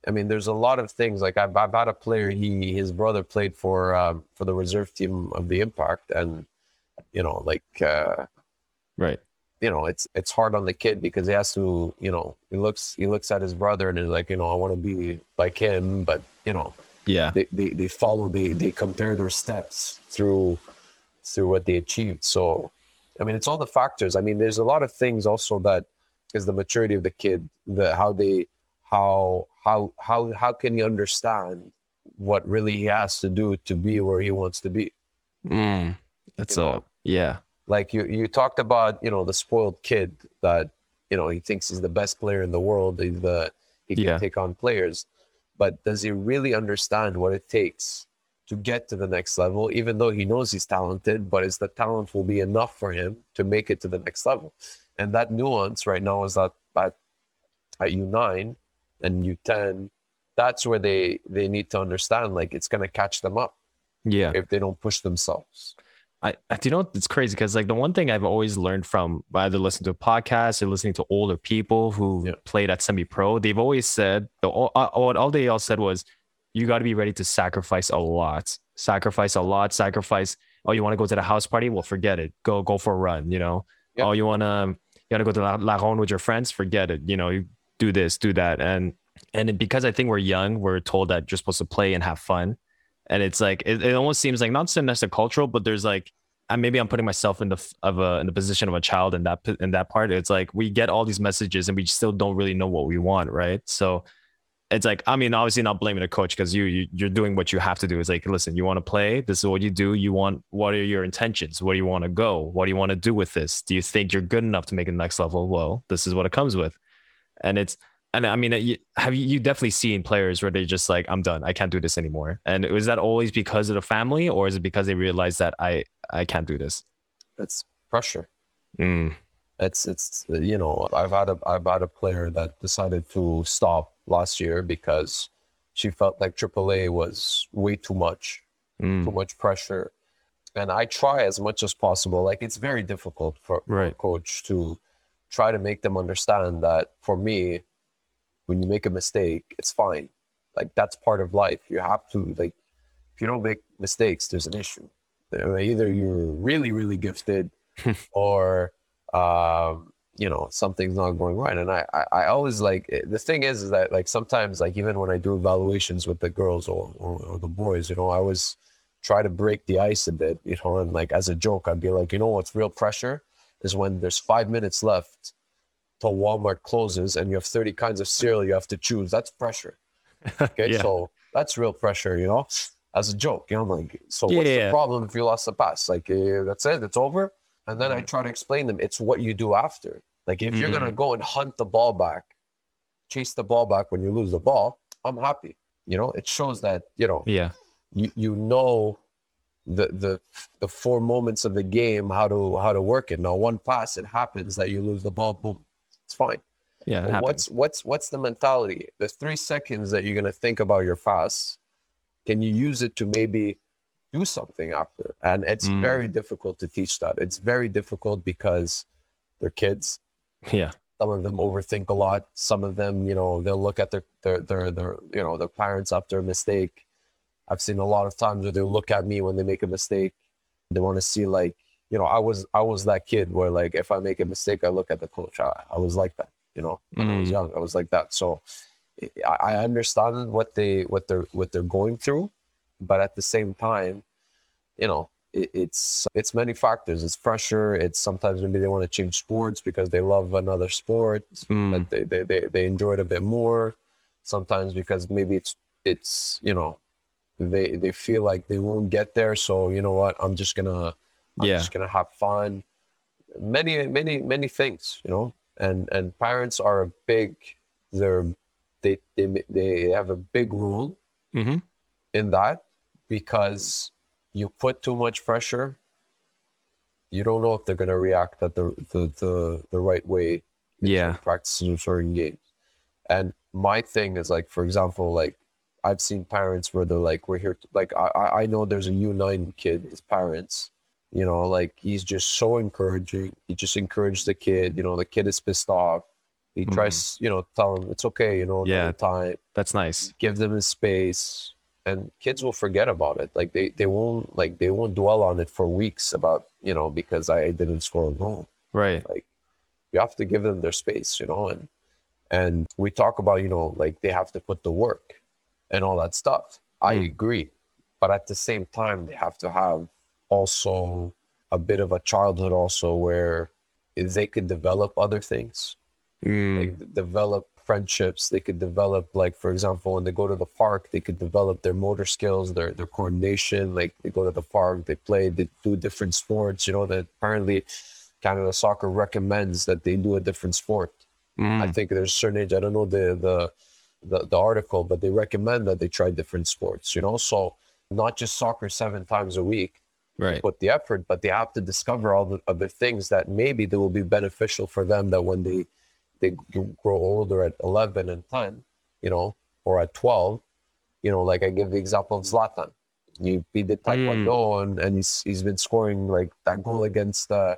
I mean, there's a lot of things. Like I've, I've had a player. He his brother played for um, for the reserve team of the Impact, and you know, like uh, right you know it's it's hard on the kid because he has to you know he looks he looks at his brother and he's like you know i want to be like him but you know yeah they, they they follow they they compare their steps through through what they achieved so i mean it's all the factors i mean there's a lot of things also that is the maturity of the kid the how they how how how how can he understand what really he has to do to be where he wants to be mm, that's you all know? yeah like you you talked about you know the spoiled kid that you know he thinks he's the best player in the world he's the he can yeah. take on players but does he really understand what it takes to get to the next level even though he knows he's talented but is the talent will be enough for him to make it to the next level and that nuance right now is that at, at u9 and u10 that's where they they need to understand like it's going to catch them up yeah if they don't push themselves I, I do you know it's crazy because like the one thing I've always learned from either listening to a podcast or listening to older people who yeah. played at semi pro, they've always said all, uh, all, all they all said was you got to be ready to sacrifice a lot, sacrifice a lot, sacrifice. Oh, you want to go to the house party? Well, forget it. Go go for a run. You know. Oh, you want to you want to go to La, La Ronde with your friends? Forget it. You know, you do this, do that, and and because I think we're young, we're told that you're supposed to play and have fun and it's like it, it almost seems like not so necessarily cultural, but there's like maybe I'm putting myself in the of a in the position of a child in that in that part. It's like we get all these messages and we still don't really know what we want, right? So it's like I mean, obviously not blaming the coach because you, you you're doing what you have to do. It's like listen, you want to play. This is what you do. You want what are your intentions? Where do you want to go? What do you want to do with this? Do you think you're good enough to make the next level? Well, this is what it comes with, and it's and I mean, have you, you definitely seen players where they're just like, I'm done. I can't do this anymore. And was that always because of the family, or is it because they realized that I I can't do this? It's pressure. Mm. It's it's you know I've had a I've had a player that decided to stop last year because she felt like AAA was way too much, mm. too much pressure. And I try as much as possible. Like it's very difficult for, right. for a coach to try to make them understand that for me when you make a mistake, it's fine. Like that's part of life. You have to like if you don't make mistakes, there's an issue. Either you're really, really gifted, or um, you know something's not going right. And I, I, I always like the thing is, is that like sometimes like even when I do evaluations with the girls or, or, or the boys, you know, I always try to break the ice a bit, you know, and like as a joke, I'd be like, you know, what's real pressure is when there's five minutes left till Walmart closes and you have 30 kinds of cereal you have to choose. That's pressure. Okay, yeah. so that's real pressure, you know, as a joke. You know, like, so yeah, what's yeah. the problem if you lost the pass? Like, uh, that's it, it's over. And then. I try to explain them it's what you do after. Like, if mm. you're gonna mm. go and hunt the ball back, chase the ball back when you lose the ball, I'm happy. You know, it shows that you know, yeah, you you know the the the four moments of the game how to how to work it. Now, one pass, it happens that you lose the ball, boom, it's fine. Yeah. What's what's what's the mentality? The three seconds that you're gonna think about your fast, can you use it to maybe do something after? And it's mm. very difficult to teach that. It's very difficult because they're kids. Yeah. Some of them overthink a lot. Some of them, you know, they'll look at their their their, their you know their parents after a mistake. I've seen a lot of times where they look at me when they make a mistake. They want to see like, you know, I was I was that kid where like if I make a mistake, I look at the coach. I, I was like that you know when mm. i was mm. young i was like that so I, I understand what they what they're what they're going through but at the same time you know it, it's it's many factors it's pressure it's sometimes maybe they want to change sports because they love another sport mm. that they, they, they, they enjoy it a bit more sometimes because maybe it's it's you know they they feel like they won't get there. So you know what? I'm just gonna i'm yeah. just gonna have fun. Many many many things you know? And and parents are a big they're they they, they have a big role mm-hmm. in that because you put too much pressure. You don't know if they're going to react at the, the the the right way yeah. practicing certain games. And my thing is like for example like i've seen parents where they're like we're here to, like i i know there's a u9 kid his parents you know, like he's just so encouraging. He just encouraged the kid. You know, the kid is pissed off. He mm-hmm. tries, you know, tell him it's okay. You know, yeah, time. That's nice. Give them his space, and kids will forget about it. Like they they won't like they won't dwell on it for weeks about you know because I didn't score a goal. Right. Like you have to give them their space. You know, and and we talk about you know like they have to put the work and all that stuff. I mm. agree, but at the same time they have to have also a bit of a childhood also where they could develop other things mm. like develop friendships they could develop like for example when they go to the park they could develop their motor skills their their coordination like they go to the park they play they do different sports you know that apparently canada soccer recommends that they do a different sport mm. i think there's a certain age i don't know the the the, the article but they recommend that they try different sports you know so not just soccer seven times a week right. put the effort, but they have to discover all the other things that maybe they will be beneficial for them that when they they grow older at 11 and 10, you know, or at 12, you know, like I give the example of Zlatan. You beat the Taekwondo mm. and, and he's, he's been scoring like that goal against uh,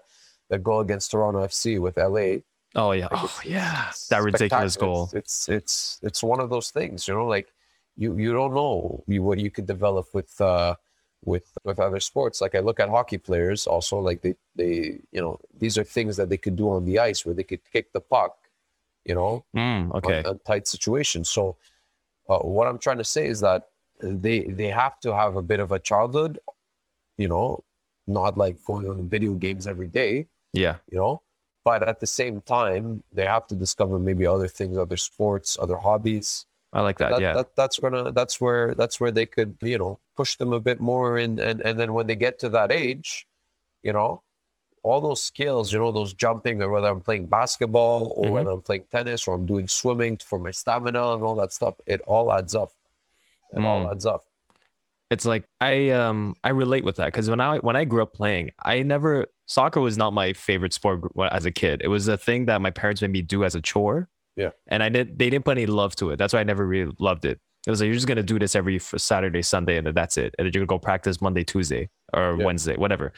the goal against Toronto FC with LA. Oh yeah. Like oh yeah. That ridiculous goal. It's, it's, it's, it's one of those things, you know, like you, you don't know what you could develop with, uh, with with other sports. Like I look at hockey players also like they they you know these are things that they could do on the ice where they could kick the puck, you know, mm, okay, a tight situation. So uh, what I'm trying to say is that they they have to have a bit of a childhood, you know, not like going on video games every day. Yeah, you know. But at the same time, they have to discover maybe other things, other sports, other hobbies, I like that. that yeah, that, that's gonna that's where that's where they could you know push them a bit more, and and and then when they get to that age, you know, all those skills, you know, those jumping, or whether I'm playing basketball or mm-hmm. whether I'm playing tennis or I'm doing swimming for my stamina and all that stuff, it all adds up. It mm. all adds up. It's like I um I relate with that because when I when I grew up playing, I never soccer was not my favorite sport as a kid. It was a thing that my parents made me do as a chore yeah. And I did they didn't put any love to it. That's why I never really loved it. It was like you're just gonna do this every Saturday, Sunday, and then that's it. And then you're gonna go practice Monday, Tuesday, or yeah. Wednesday, whatever.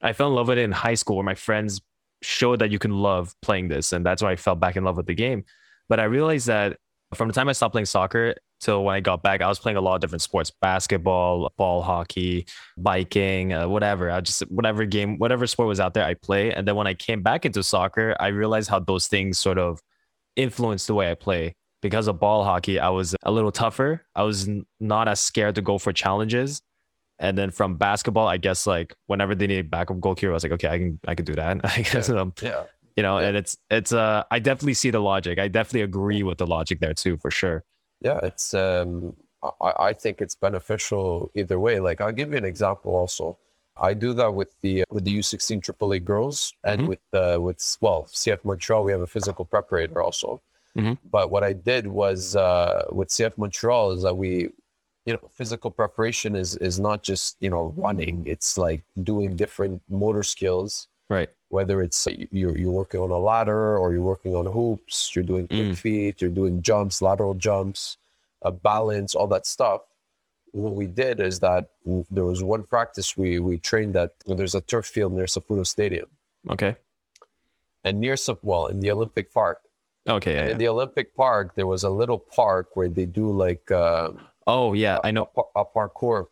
I fell in love with it in high school where my friends showed that you can love playing this. And that's why I fell back in love with the game. But I realized that from the time I stopped playing soccer, till when I got back, I was playing a lot of different sports: basketball, ball hockey, biking, uh, whatever. I just whatever game, whatever sport was out there, I play. And then when I came back into soccer, I realized how those things sort of influence the way I play. Because of ball hockey, I was a little tougher. I was n- not as scared to go for challenges. And then from basketball, I guess like whenever they need backup goalkeeper, I was like, okay, I can I can do that. I guess um, Yeah. you know, Yeah. and it's it's uh I definitely see the logic. I definitely agree with the logic there too, for sure. Yeah, it's um I, I think it's beneficial either way. Like I'll give you an example also. I do that with the with the U16 AAA girls and Mhm. with uh with well CF Montreal we have a physical preparator also. Mhm. But what I did was uh with CF Montreal is that we you know physical preparation is is not just you know running it's like doing different motor skills Right. Whether it's uh, you're, you're working on a ladder or you're working on hoops, you're doing quick Mm. feet, you're doing jumps, lateral jumps, uh, balance, all that stuff. What we did is that there was one practice we we trained at. well, There's a turf field near Saputo Stadium, Okay. and near well in the Olympic Park. Okay. Yeah, And yeah. in the Olympic Park, there was a little park where they do like uh, Oh yeah, I a, know. par- a parkour,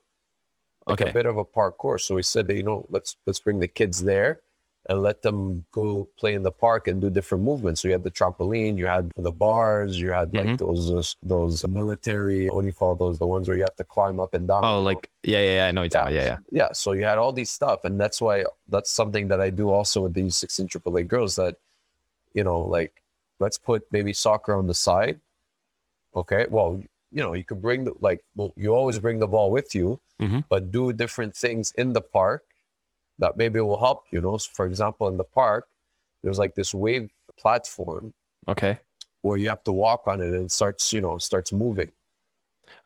like Okay. a bit of a parkour. So we said that you know let's let's bring the kids there and let them go play in the park and do different movements. So you had the trampoline, you had the bars, you had like Mhm. those those those military what do you call those? The ones where you have to climb up and down. Oh, like yeah, yeah, yeah. I know talking. about. Yeah, yeah. yeah. So you had all these stuff, and that's why that's something that I do also with the U16 AAA girls. That you know, like let's put maybe soccer on the side. Okay, well, you know, you could bring the like well, you always bring the ball with you, Mhm. but do different things in the park that maybe will help. You know, so for example, in the park, there's like this wave platform Okay. where you have to walk on it and it starts, you know, starts moving.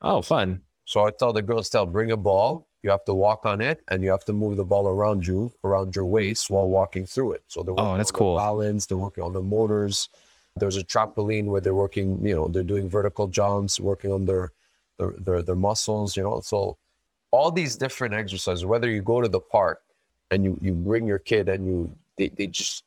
Oh, fun. So I tell the girls, tell bring a ball. You have to walk on it, and you have to move the ball around you, around your waist, while walking through it. So they're Oh, working that's on the cool. balance. They're working on the motors. There's a trampoline where they're working. You know, they're doing vertical jumps, working on their their their, their muscles. You know, so all these different exercises. Whether you go to the park and you you bring your kid and you they, they just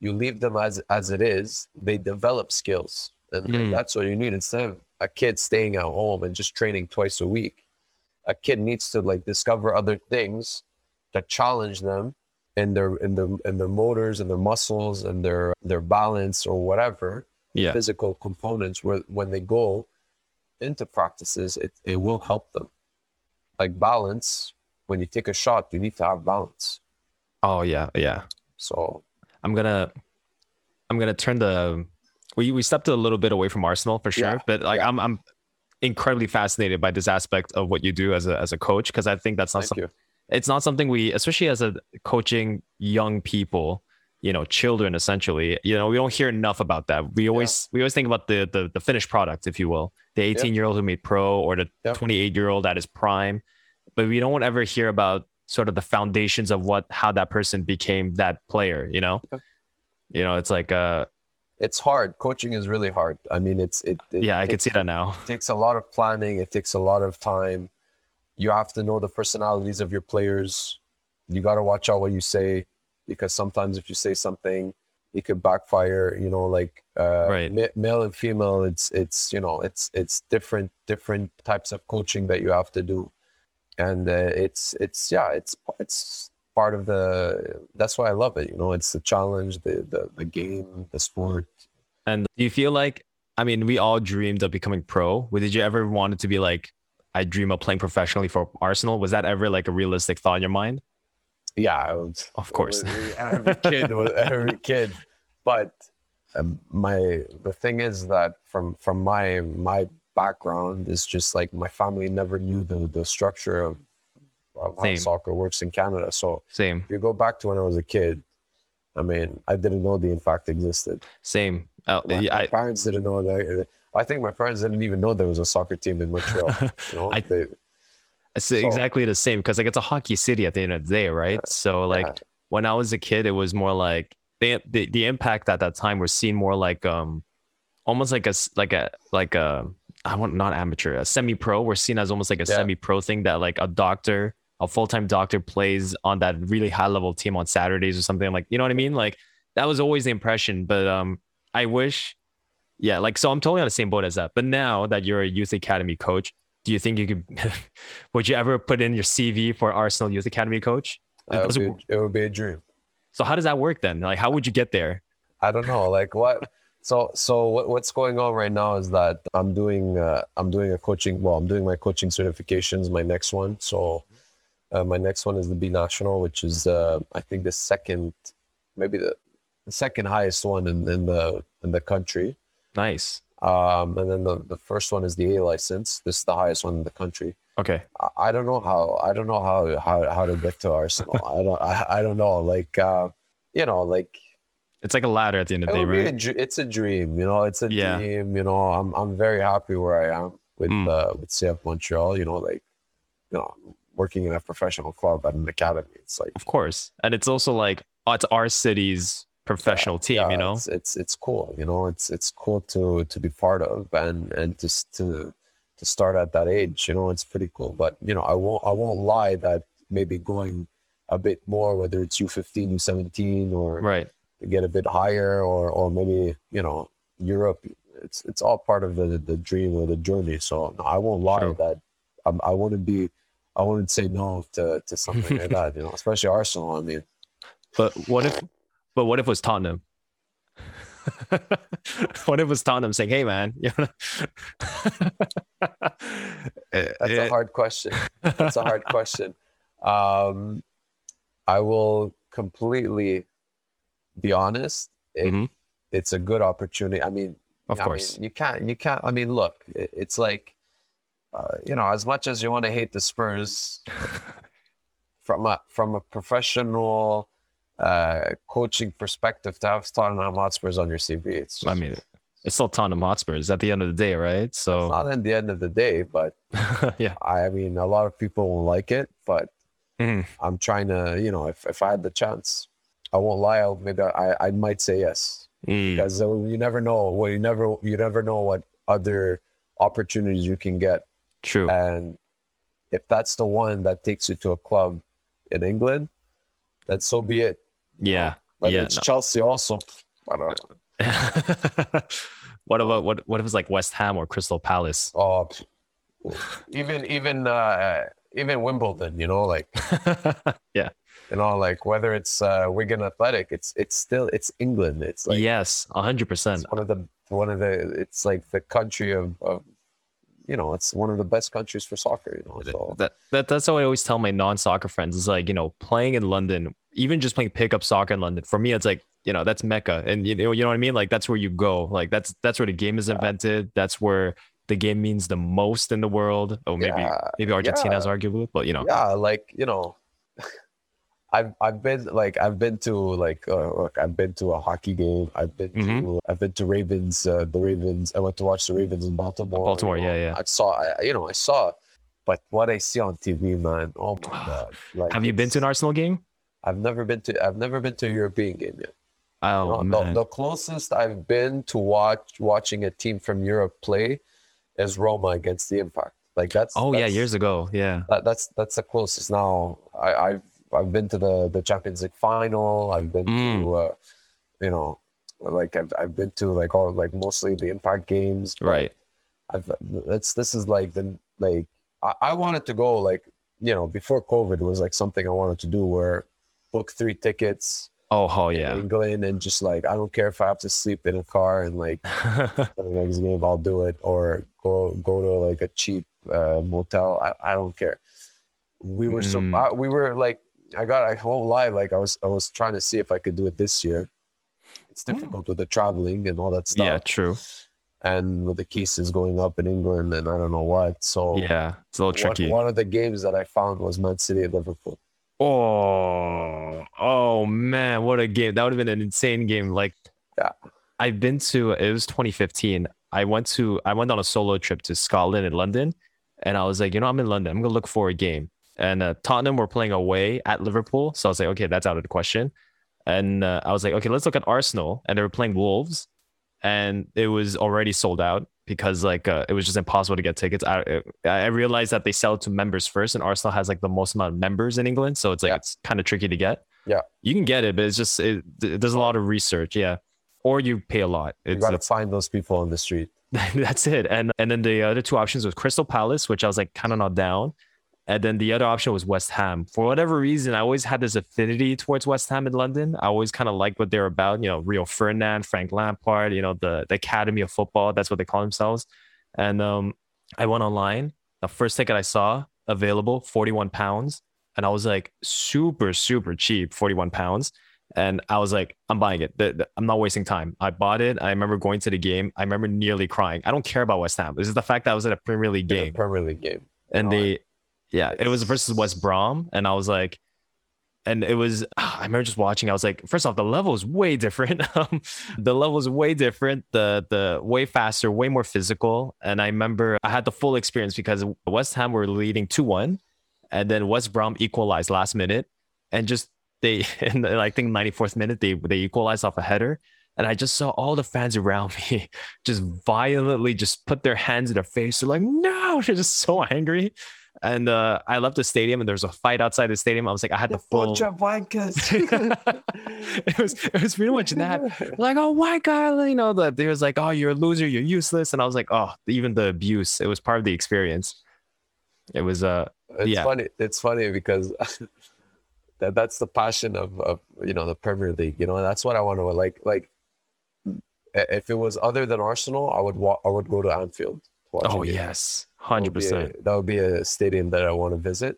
you leave them as as it is, they develop skills, and Mm. that's what you need instead of a kid staying at home and just training twice a week a kid needs to like discover other things that challenge them in their in their in their motors and their muscles and their their balance or whatever Yeah. physical components where when they go into practices it, it will help them like balance when you take a shot you need to have balance Oh yeah, yeah. so I'm gonna, I'm gonna turn the. We we stepped a little bit away from Arsenal for sure, Yeah, but like yeah. I'm I'm incredibly fascinated by this aspect of what you do as a as a coach because I think that's not something it's not something we especially as a coaching young people you know children essentially you know we don't hear enough about that we always we always think about the, the the finished product if you will the 18 year old who made pro or the Yep. 28 year old at his prime but we don't ever hear about sort of the foundations of what how that person became that player you know Yep. you know it's like uh it's hard coaching is really hard i mean it's it, it yeah i can see that now It takes a lot of planning. It takes a lot of time. You have to know the personalities of your players. You got to watch out what you say because sometimes if you say something, it could backfire. You know, like uh, Right. ma- male and female. It's it's you know it's it's different different types of coaching that you have to do, and uh, it's it's yeah it's it's part of the. That's why I love it. You know, it's the challenge, the the the game, the sport. And do you feel like, I mean, we all dreamed of becoming pro. Did you ever want it to be like, I dream of playing professionally for Arsenal? Was that ever like a realistic thought in your mind? Yeah, I was- Of course. every kid, every kid. But um, my the thing is that from from my my background is just like my family never knew the the structure of, of how soccer works in Canada. So Same, if you go back to when I was a kid, I mean, I didn't know the impact existed. same. Uh, My, yeah, my I, parents didn't know that. I think my parents didn't even know there was a soccer team in Montreal. You know, I- They- it's So- exactly the same because like it's a hockey city at the end of the day, right? So like yeah. when I was a kid, it was more like the the, the impact at that time was seen more like um almost like a like a like a I want not amateur, a semi pro. We're seen as almost like a Yeah. semi pro thing that like a doctor, a full time doctor plays on that really high level team on Saturdays or something like you know what I mean? Like that was always the impression. But um I wish Yeah, like so I'm totally on the same boat as that. But now that you're a youth academy coach, do you think you could would you ever put in your CV for Arsenal Youth Academy coach? It, would be, it would be a dream. So how does that work then? Like how would you get there? I don't know, like what. So so what, what's going on right now is that I'm doing uh, I'm doing a coaching. Well, I'm doing my coaching certifications. My next one. So uh, my next one is the B National, which is uh, I think the second, maybe the, the second highest one in, in the in the country. Nice. Um, and then the, the first one is the A license. This is the highest one in the country. Okay. I, I don't know how I don't know how how, how to get to Arsenal. I don't I, I don't know. Like uh, you know, like It's like a ladder at the end of the day, be a right? it's a dream, you know. It's a Yeah. dream, you know. I'm I'm very happy where I am with Mm. uh, with CF Montreal. You know, like you know, working in a professional club at an academy. It's like Of course. And it's also like oh, it's our city's professional team, yeah, you know? it's, it's it's cool. You know, it's it's cool to to be part of and and just to to start at that age. You know, it's pretty cool. But you know, I won't I won't lie that maybe going a bit more, whether it's U15, U17, or Right. Get a bit higher or or maybe you know Europe it's it's all part of the the dream or the journey so no, I won't lie True. that I'm, I wouldn't be I wouldn't say no to to something like that you know especially Arsenal I mean But what if but what if it was Tottenham? what if it was Tottenham saying, hey man, you know? that's a hard question that's a hard question um I will completely be honest it, Mhm. it's a good opportunity I mean Of I course. mean, you can't. You can't. I mean, look, it, it's like, uh, you know, as much as you want to hate the Spurs, from a from a professional uh, coaching perspective, to have Tottenham Hotspurs on your CV, it's just, I mean, it's still Tottenham Hotspurs at the end of the day, right? it's So not at the end of the day. But yeah. I, mean, a lot of people won't like it. But Mhm. I'm trying to, you know, if if I had the chance, I won't lie. I'll, maybe I I might say yes. Mm, because uh, you never know well you never you never know what other opportunities you can get true. and if that's the one that takes you to a club in england then so be it yeah. but Yeah, it's no. chelsea also I don't know. what about what what if it's like West Ham or Crystal Palace? oh even even uh even wimbledon you know like yeah. You know like whether it's uh wigan athletic it's it's still it's england it's like yes, hundred percent. one of the one of the it's like the country of, of you know it's one of the best countries for soccer you know so That, that that's how I always tell my non-soccer friends. Is like you know playing in London, even just playing pickup soccer in London. For me, it's like you know that's mecca, and you know you know what I mean. Like that's where you go. Like that's that's where the game is invented. That's where the game means the most in the world. Oh, maybe Yeah, maybe Argentina's yeah. arguable, but you know. yeah like you know I've I've been like I've been to like uh, I've been to a hockey game I've been to Mhm. I've been to Ravens uh, the Ravens I went to watch the Ravens in Baltimore Baltimore, you know. yeah, yeah. I saw I, you know I saw but what I see on TV man oh my god like Have you been to an Arsenal game? I've never been to I've never been to a European game yet Oh No, the, the closest I've been to watch watching a team from Europe play is Roma against the Impact. Like that's oh yeah, years ago. Yeah. That, that's that's the closest. Now I, I've I've been to the the Champions League final. I've been Mm. to uh, you know like I've I've been to like all like mostly the Impact games. Right. I've that's this is like the like I, I wanted to go like you know before COVID was like something I wanted to do where book three tickets Oh, oh in yeah. England and just like I don't care if I have to sleep in a car and like the next game I'll do it or go go to like a cheap uh, motel. I, I don't care. We were so Mm. I, we were like I got I won't lie like I was I was trying to see if I could do it this year. It's hmm. difficult with the traveling and all that stuff. yeah, true. And with the cases going up in England and I don't know what. So Yeah, it's a little one, tricky. one of the games that I found was Man City and Liverpool. Oh, oh man, what a game! That would have been an insane game. Like, Yeah. I've been to. It was 2015. I went to. I went on a solo trip to Scotland and London, and I was like, you know, I'm in London. I'm gonna look for a game. And uh, Tottenham were playing away at Liverpool, so I was like, okay, that's out of the question. And uh, I was like, okay, let's look at Arsenal, and they were playing Wolves, and it was already sold out because like uh, it was just impossible to get tickets. I I realized that they sell it to members first, and Arsenal has like the most amount of members in England, so it's like Yeah. it's kind of tricky to get. Yeah. you can get it, but it's just it, th- there's a lot of research. Yeah, or you pay a lot. You got to it's- find those people on the street. that's it. And and then the other two options was Crystal Palace, which I was like kind of not down. And then the other option was West Ham. For whatever reason, I always had this affinity towards West Ham in London. I always kind of liked what they're about. You know, Rio Ferdinand, Frank Lampard. You know, the the Academy of Football. That's what they call themselves. And um, I went online. The first ticket I saw available, forty one pounds, and I was like, super super cheap, forty one pounds. And I was like, I'm buying it. The- the- I'm not wasting time. I bought it. I remember going to the game. I remember nearly crying. I don't care about West Ham. This is the fact that I was at a Premier League game Premier League game. and they, yeah, it was versus West Brom. And I was like, and it was, I remember just watching. I was like, first off, the level is way different. Um, the level is way different. The the way faster, way more physical. And I remember I had the full experience because West Ham were leading two one, and then West Brom equalized last minute, and just they in the, I think 94th minute they they equalized off a header. And I just saw all the fans around me just violently just put their hands in their face. They're like, no, they're just so angry. And uh, I left the stadium and there was a fight outside the stadium. I was like, I had the full. it was it was pretty much that. Like, oh, white guy, you know, that they was like, oh, you're a loser, you're useless. And I was like, oh, even the abuse, it was part of the experience. It was uh It's Yeah. funny. It's funny because that that's the passion of, of you know the Premier League. You know, that's what I want to like. Like, if it was other than Arsenal, I would wa- I would go to Anfield. to watch oh yes, That hundred would be a- percent. That would be a stadium that I want to visit.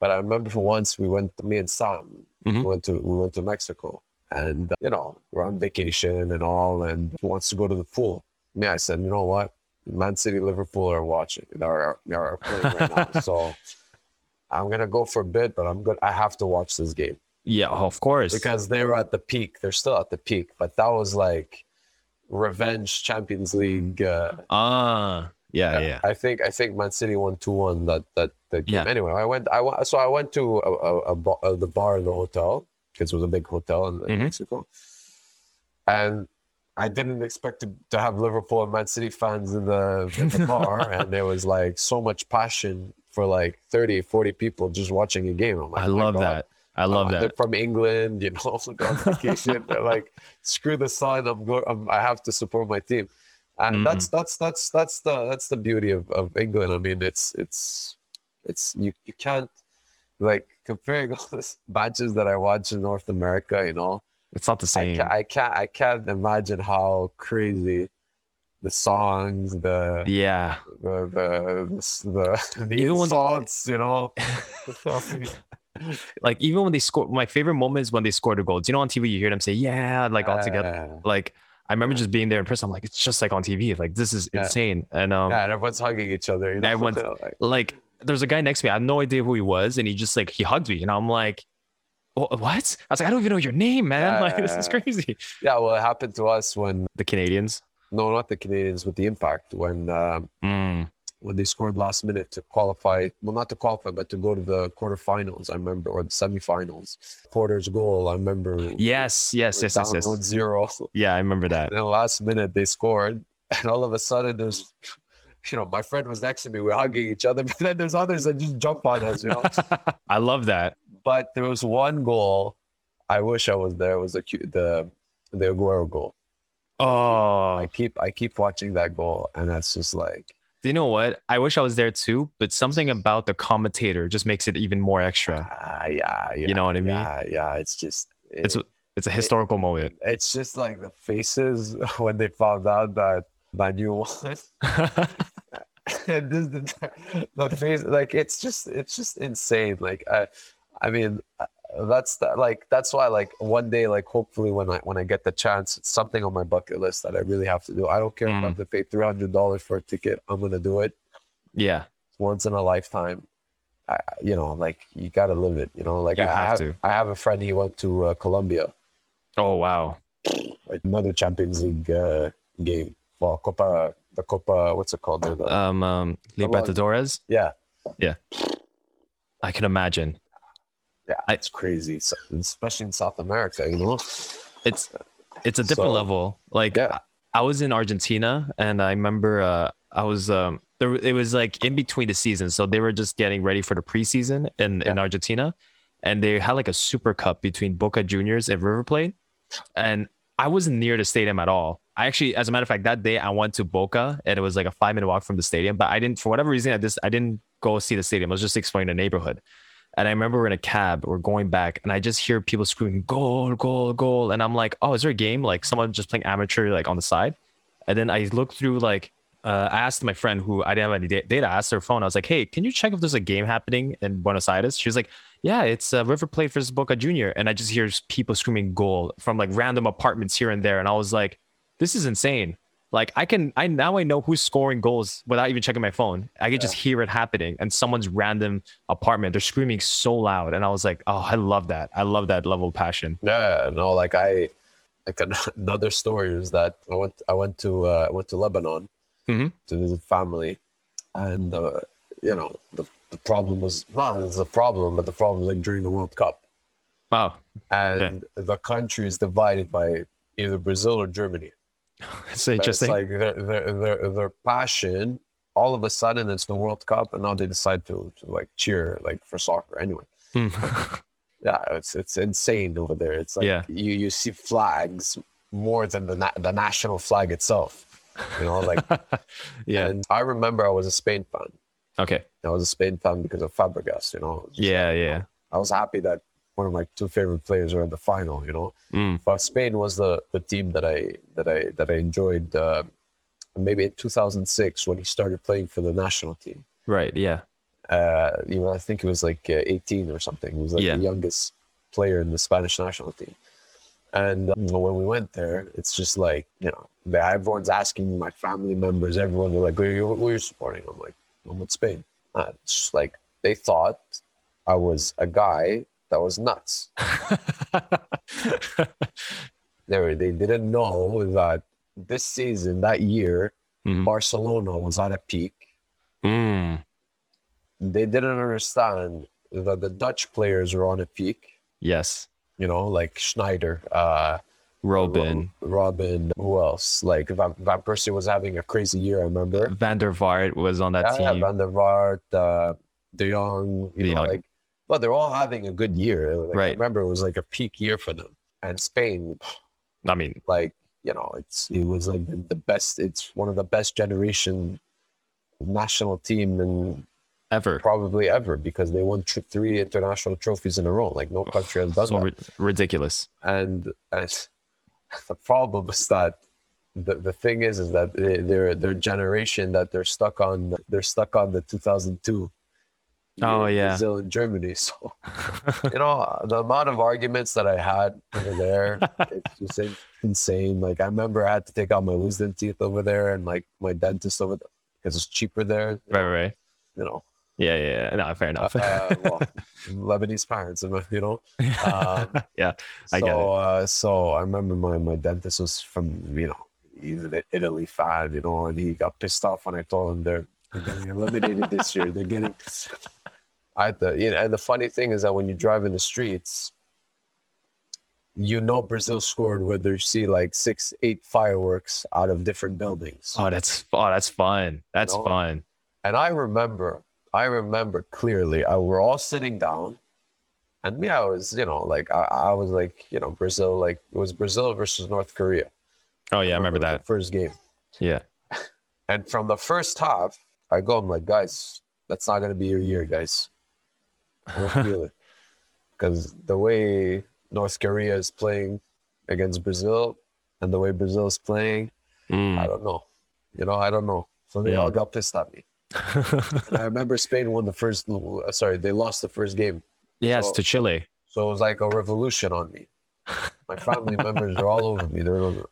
But I remember for once we went, me and Sam, Mhm. we went to we went to Mexico, and uh, you know we're on vacation and all, and wants to go to the pool. Me, I said, you know what, Man City, Liverpool are watching, are are playing right now, so I'm gonna go for a bit, but I'm good. I have to watch this game Yeah, of course. because they were at the peak. They're still at the peak, but that was like revenge Champions League. Uh, Ah, yeah, yeah, yeah. I think I think Man City won two one that that that game. Yeah. Anyway, I went I went so I went to a, a, a bar, uh, the bar in the hotel because it was a big hotel in, in Mhm. Mexico, and I didn't expect to, to have Liverpool and Man City fans in the, in the bar, and there was like so much passion for like 30, 40 people just watching a game. I'm like, I "Oh love God." that. I love Uh, that. They're from England, you know, on vacation. they're like, screw the sun. I'm going. I'm, I have to support my team, and Mhm. that's that's that's that's the that's the beauty of, of England. I mean, it's it's it's you you can't like comparing all these matches that I watch in North America. You know, It's not the same. can't I can't I can't imagine how crazy the songs, the Yeah. the the the, the, Even when- insults, you know. like even when they score my favorite moment is when they score the goals. You know on TV you hear them say, Yeah, like all together. Uh, Like I remember just being there in person. I'm like, it's just like on TV. Like this is Yeah. insane. And um yeah, and everyone's hugging each other. You know? Everyone's- Like, like there's a guy next to me. I have no idea who he was, and he just like he hugged me, and I'm like, what? I was like, I don't even know your name, man. Like this is crazy. yeah, well, it happened to us when The Canadians. no, not the Canadians, with the Impact when um, Mm. When they scored last minute to qualify. Well, not to qualify, but to go to the quarterfinals. I remember, or the semifinals. Porter's goal. I remember. Yes, yes, yes, yes, yes. 1-0. Yeah, I remember that. And then last minute they scored, and all of a sudden there's, you know, my friend was next to me. We're hugging each other, but then there's others that just jump on us, you know. I love that. but there was one goal. I wish I was there. It was the the the Aguero goal. Oh, I keep I keep watching that goal, and that's just like you know what? I wish I was there too, but something about the commentator just makes it even more extra. ah, yeah, yeah, You know what I mean? Yeah, yeah. It's just It's it- it's a historical moment. it's just like the faces when they found out that Man U won. and this the, the face like it's just it's just insane like i i mean uh, that's the, like that's why like one day like hopefully when i when i get the chance it's something on my bucket list that i really have to do i don't care if i Mm. have to pay $300 for a ticket i'm gonna do it yeah, once in a lifetime I, you know like you gotta live it you know like You I, have have to. i have a friend he went to uh, colombia Oh wow. like another champions league uh, game well copa the copa what's it called The- Um, um. Libertadores. yeah I can imagine. Yeah, I- it's crazy, so- especially in South America. You know, It's it's a different So, level. Like yeah. I was in Argentina and I remember uh I was um there it was like in between the seasons. So they were just getting ready for the preseason in, in Argentina. And they had like a super cup between Boca Juniors and River Plate. And I wasn't near the stadium at all. I actually, as a matter of fact, that day I went to Boca and it was like a five minute walk from the stadium. But I didn't, for whatever reason, I just I didn't go see the stadium. I was just exploring the neighborhood. And I remember we're in a cab, we're going back, and I just hear people screaming, goal, goal, goal. And I'm like, oh, is there a game? Like someone just playing amateur, like on the side. And then I look through, like, uh, I asked my friend who I didn't have any data, I asked her phone. I was like, hey, can you check if there's a game happening in Buenos Aires? She was like, yeah, it's uh, River Plate versus Boca Junior. And I just hear people screaming goal from like random apartments here and there. And I was like, this is insane. Like I can, I now I know who's scoring goals without even checking my phone. I can yeah. just hear it happening, and someone's random apartment. They're screaming so loud, and I was like, oh, I love that. I love that level of passion. Yeah, no, like I, like another story is that I went, I went to, uh, I went to Lebanon mm-hmm. to visit family, and uh, you know the the problem was not it's a problem, but the problem like during the World Cup. Wow. And yeah. the country is divided by either Brazil or Germany. it's interesting. It's like their, their, their, their passion, all of a sudden it's the World Cup, and now they decide to, to like cheer like for soccer anyway. Hmm. yeah, it's it's insane over there. It's like yeah. you you see flags more than the na- the national flag itself. You know, like yeah. And I remember I was a Spain fan. Okay. I was a Spain fan because of Fabregas. You know. Yeah, like, yeah. I was happy that one of my two favorite players are in the final. You know, mm. but Spain was the the team that I that I that I enjoyed. Uh, maybe in 2006 when he started playing for the national team. Right. Yeah. Uh, you know, I think it was like uh, 18 or something. He was like yeah. the youngest player in the Spanish national team. And uh, when we went there, it's just like you know, everyone's asking my family members, everyone, they're like, "Who are you, who are you supporting?" I'm like, "I'm with Spain." Uh, it's like they thought I was a guy that was nuts. they, they didn't know that this season, that year, mm-hmm. Barcelona was at a peak. Mm. They didn't understand that the Dutch players were on a peak. Yes. You know, like Sneijder, uh, Robben. Robben. Who else? Like Van, Van Persie was having a crazy year, I remember. Van der Vaart was on that yeah, team. Yeah, Van der Vaart, uh, De Jong, you De know, Jong. like well, they're all having a good year. Like, right. I remember it was like a peak year for them. And Spain, I mean, like, you know, it's it was like the, best, it's one of the best generation national team and ever probably ever because they won tr- three international trophies in a row like no country has done so that. ridiculous and, and the problem is that the, the thing is is that they, their their generation that they're stuck on they're stuck on the 2002 oh yeah Brazil and Germany. So you know the amount of arguments that I had over there, it's just insane. Like I remember I had to take out my wisdom teeth over there and like my dentist over there because it's cheaper there. Right, know? right. You know. Yeah, yeah, no, fair enough. uh, well, Lebanese parents, you know. Um, yeah, I so, get it. Uh, so I remember my my dentist was from you know he's an Italy fan, you know, and he got pissed off when I told him they're, they're getting eliminated this year. They're getting I the you know, and the funny thing is that when you drive in the streets, you know Brazil scored whether you see like six, eight fireworks out of different buildings. Oh, that's oh, that's fun. That's you know? fun. And I remember, I remember clearly. I we're all sitting down, and me, I was, you know, like I, I was like, you know, Brazil, like it was Brazil versus North Korea. Oh yeah, I remember, I remember that first game. Yeah. And from the first half, I go, I'm like, guys, that's not gonna be your year, guys. I don't feel it because the way North Korea is playing against Brazil and the way Brazil is playing, mm. I don't know. You know, I don't know. So they yeah. all got pissed at me. I remember Spain won the first. Uh, sorry, they lost the first game. Yes, so, to Chile. So it was like a revolution on me. My family members are all over me. They're over.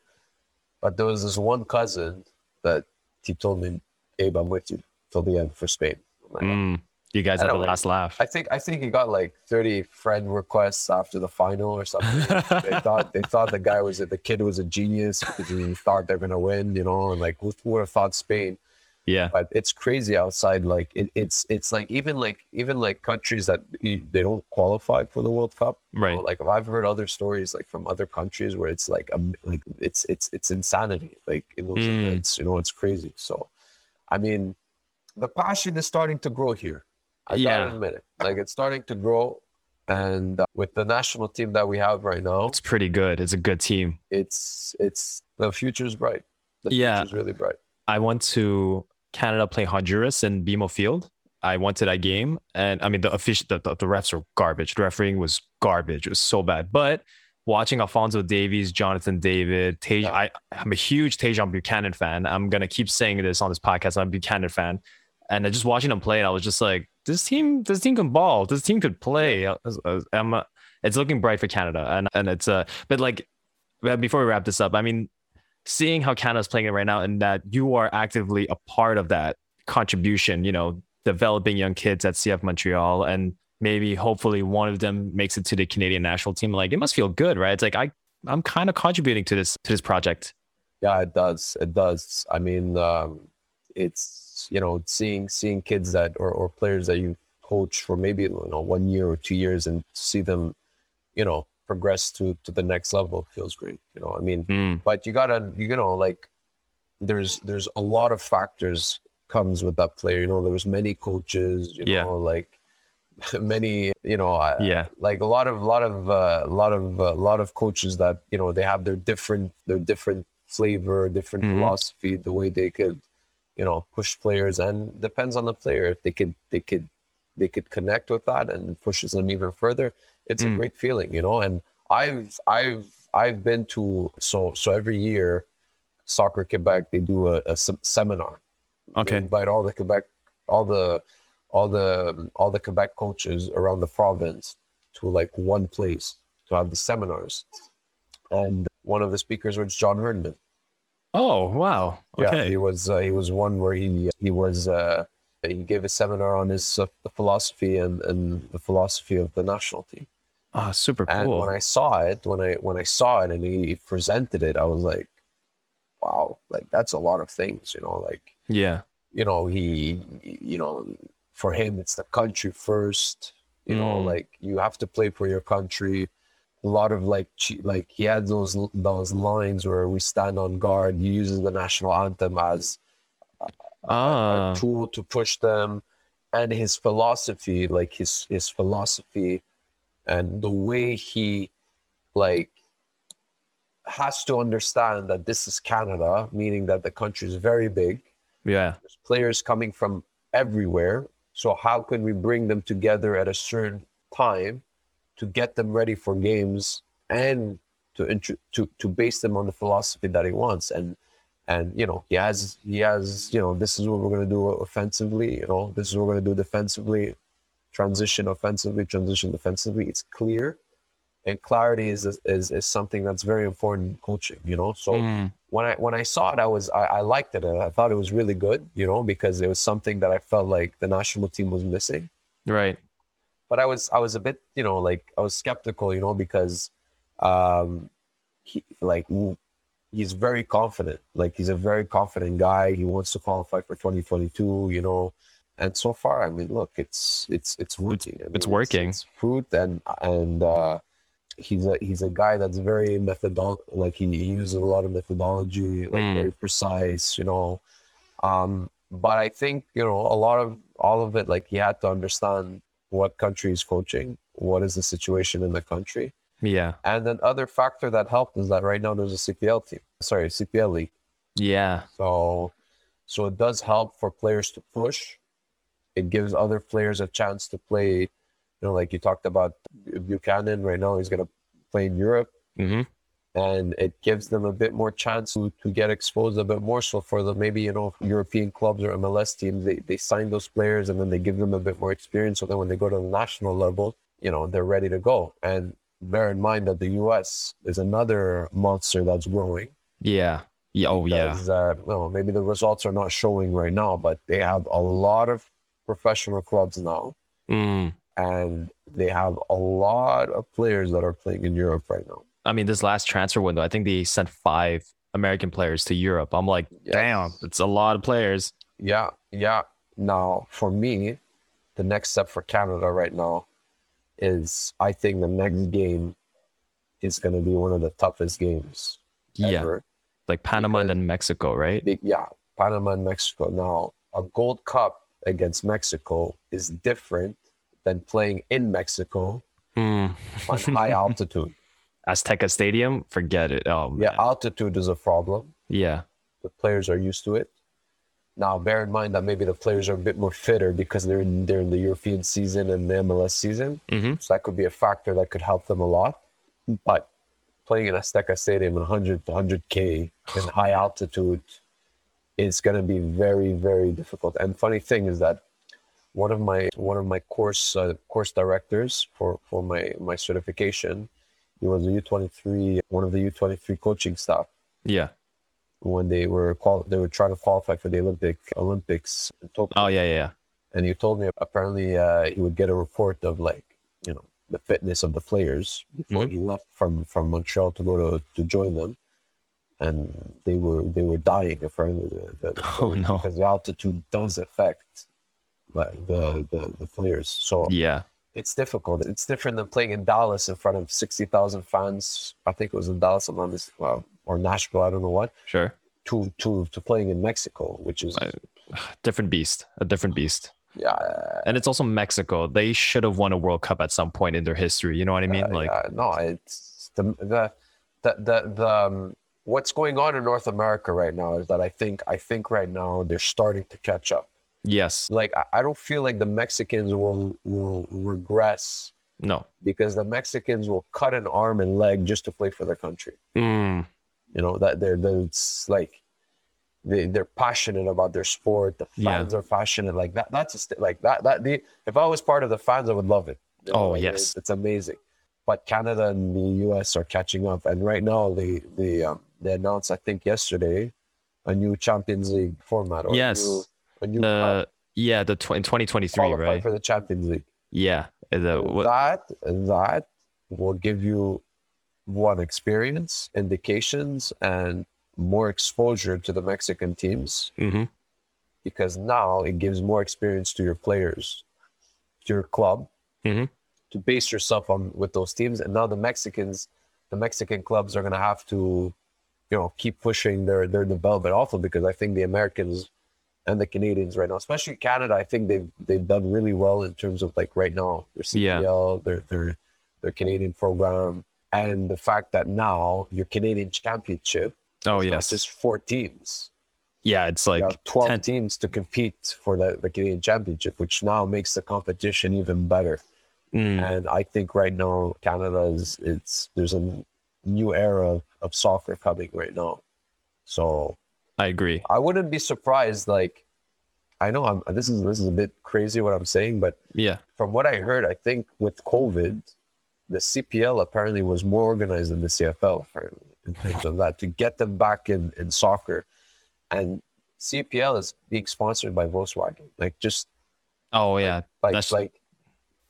But there was this one cousin that he told me, "Abe, I'm with you till the end for Spain." Like, mm. You guys had the last laugh. I think I think he got like 30 friend requests after the final or something. they thought they thought the guy was the kid was a genius because he thought they're gonna win, you know, and like who would have thought Spain? Yeah, but it's crazy outside. Like it, it's it's like even like even like countries that they don't qualify for the World Cup. Right. Know, like I've heard other stories like from other countries where it's like um like it's it's it's insanity. Like in those mm. events, you know, it's crazy. So, I mean, the passion is starting to grow here I yeah. gotta admit it. Like it's starting to grow, And uh, with the national team that we have right now, It's pretty good. It's a good team. it's it's the future's bright. The Yeah. future's really bright. I went to Canada play Honduras in BMO Field. I went to that game, and I mean the official the, the, the refs were garbage. The refereeing was garbage. It was so bad. But watching Alphonso Davies, Jonathan David, Taj, Yeah. I, I'm a huge Tajon Buchanan fan. I'm gonna keep saying this on this podcast. I'm a Buchanan fan, and just watching them play, and I was just like, this team, this team can ball. This team could play. I was- I was- uh, it's looking bright for Canada, and and it's uh, but like, before we wrap this up, I mean, seeing how Canada's playing it right now and that you are actively a part of that contribution, you know, developing young kids at CF Montreal and maybe hopefully one of them makes it to the Canadian national team. Like it must feel good, right? It's like I I'm kind of contributing to this to this project. Yeah, it does. It does. I mean, um, it's you know seeing seeing kids that or, or players that you coach for maybe you know one year or two years and see them, you know, progress to to the next level feels great. You know, I mean, Mm, but you gotta you know like there's there's a lot of factors comes with that player. You know, there was many coaches. You Yeah. know, like many. You know, yeah. like a lot of lot of uh, lot of a lot of coaches that you know they have their different their different flavor different Mhm. philosophy the way they could you know push players and depends on the player if they could they could they could connect with that and pushes them even further it's a Mm. great feeling you know and i've i've i've been to so so every year soccer quebec they do a, a sem- seminar they Okay. invite all the Quebec, all the, all the, all the Quebec coaches around the province to like one place to have the seminars. And one of the speakers was John Herdman. Oh wow. Yeah, he was uh, he was one where he he was uh, he gave a seminar on his uh, the philosophy and, and the philosophy of the national team. Oh, super cool! And when I saw it, when I when I saw it and he presented it, I was like, wow, like that's a lot of things, you know, like yeah. you know he you know for him it's the country first you know Mm. like you have to play for your country a lot of like like he had those those lines where we stand on guard he uses the national anthem as Ah. a tool to push them and his philosophy like his his philosophy and the way he like has to understand that this is canada meaning that the country is very big Yeah. there's players coming from everywhere. So how can we bring them together at a certain time to get them ready for games and to to to base them on the philosophy that he wants and and you know he has he has you know this is what we're going to do offensively you know this is what we're going to do defensively transition offensively transition defensively it's clear and clarity is is is something that's very important in coaching you know so Mm, when I when I saw it, I was I, I liked it. and I thought it was really good, you know, because it was something that I felt like the national team was missing. right. But I was I was a bit, you know, like I was skeptical, you know, because um he like he's very confident. Like he's a very confident guy. He wants to qualify for 2022, you know. And so far, I mean, look, it's it's it's working. I it's mean, working. It's, fruit and and uh he's a he's a guy that's very methodol like he, he uses a lot of methodology like Mm. very precise you know um but i think you know a lot of all of it like he had to understand what country is coaching what is the situation in the country. Yeah. and then other factor that helped is that right now there's a cpl team sorry cpl league. Yeah. so so it does help for players to push. It gives other players a chance to play you know like you talked about buchanan right now he's going to play in europe. Hmm and it gives them a bit more chance to, to get exposed a bit more so for the maybe you know european clubs or mls teams they, they sign those players and then they give them a bit more experience so then when they go to the national level you know they're ready to go and bear in mind that the us is another monster that's growing Yeah. Yeah. Oh yeah. uh, well, maybe the results are not showing right now, but they have a lot of professional clubs now, Mm. and they have a lot of players that are playing in Europe right now. I mean, this last transfer window, I think they sent five American players to Europe. I'm like, Yes. damn, it's a lot of players. Yeah, yeah. Now, for me, the next step for Canada right now is I think the next game is going to be one of the toughest games Yeah. ever. Like Panama and then Mexico, right? Yeah, Panama and Mexico. Now, a Gold Cup against Mexico is different than playing in Mexico Mm. on high altitude. Azteca Stadium, forget it. Oh Yeah, altitude is a problem. yeah, The players are used to it. Now, bear in mind that maybe the players are a bit more fitter because they're in, they're in the European season and the MLS season. hmm So that could be a factor that could help them a lot. But playing in Azteca Stadium at 100 100K in high altitude is going to be very, very difficult. And funny thing is that one of my one of my course uh, course directors for for my my certification, he was a U23 one of the U23 coaching staff yeah. when they were qual- they were trying to qualify for the Olympic Olympics in Tokyo Oh yeah, yeah, and he told me apparently uh, he would get a report of like you know the fitness of the players before Mhm. he left from from Montreal to go to to join them, and they were they were dying apparently the, the Oh, no. because the altitude does affect like the, the the players so Yeah. It's difficult it's different than playing in Dallas in front of sixty thousand fans I think it was in Dallas I'm on this well, or Nashville I don't know what Sure. to to to playing in Mexico which is Right. Different beast. A different beast. yeah And it's also Mexico. They should have won a World Cup at some point in their history. You know what I mean? Uh, like, yeah, no, it's the the the the, the um, what's going on in North America right now is that I think I think right now they're starting to catch up. Yes, Like I, don't feel like the Mexicans will will regress no. because the Mexicans will cut an arm and leg just to play for their country. Mm, You know that they're, it's like they they're passionate about their sport. The Yeah. fans are passionate like that. That's a st- like that that the if I was part of the fans, I would love it. You Oh, like, yes. it's, it's amazing. But Canada and the U.S. are catching up, and right now they they um, they announced I think yesterday a new Champions League format. Or Yes. new, a new the yeah, the tw- in 2023, right? for the Champions League. Yeah. The, what, That that will give you one experience, indications, and more exposure to the Mexican teams mhm. because now it gives more experience to your players, to your club, Mhm. to base yourself on with those teams. And now the Mexicans, the Mexican clubs are gonna have to, you know, keep pushing their their development also because I think the Americans and the Canadians right now, especially Canada, I think they've they've done really well in terms of like right now their Yeah. CPL, their their their Canadian program, and the fact that now your Canadian championship Oh is yes. just four teams Yeah, it's like 12 10 teams to compete for the, the Canadian Championship, which now makes the competition even better. mm, And I think right now Canada is it's there's a new era of, of soccer coming right now. So I agree. I wouldn't be surprised. Like I know I'm this is this is a bit crazy what I'm saying, but Yeah. from what I heard, I think with COVID, the CPL apparently was more organized than the CFL apparently in terms of that to get them back in, in soccer. And CPL is being sponsored by Volkswagen. Like just Oh yeah. like That's- like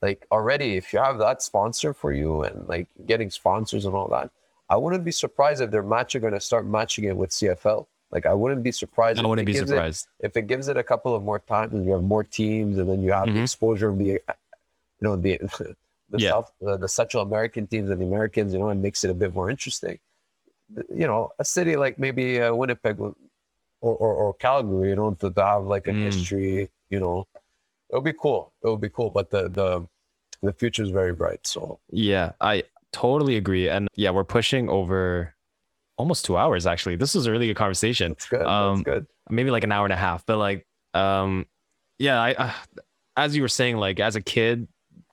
like already if you have that sponsor for you and like getting sponsors and all that, I wouldn't be surprised if their match are gonna start matching it with CFL. Like I wouldn't be surprised I if it wouldn't be gives it- surprised. if it gives it a couple of more times and you have more teams and then you have the Mhm. exposure of the you know the the Yeah. South the, the Central American teams and the Americans you know it makes it a bit more interesting you know a city like maybe uh, Winnipeg or, or or Calgary you know to, to have like a Mm. history you know it would be cool It would be cool but the the the future is very bright so Yeah, I totally agree. And yeah, we're pushing over almost two hours actually. This was a really good conversation. it's good. Um, that's good. maybe like an hour and a half but like um yeah i uh, as you were saying like as a kid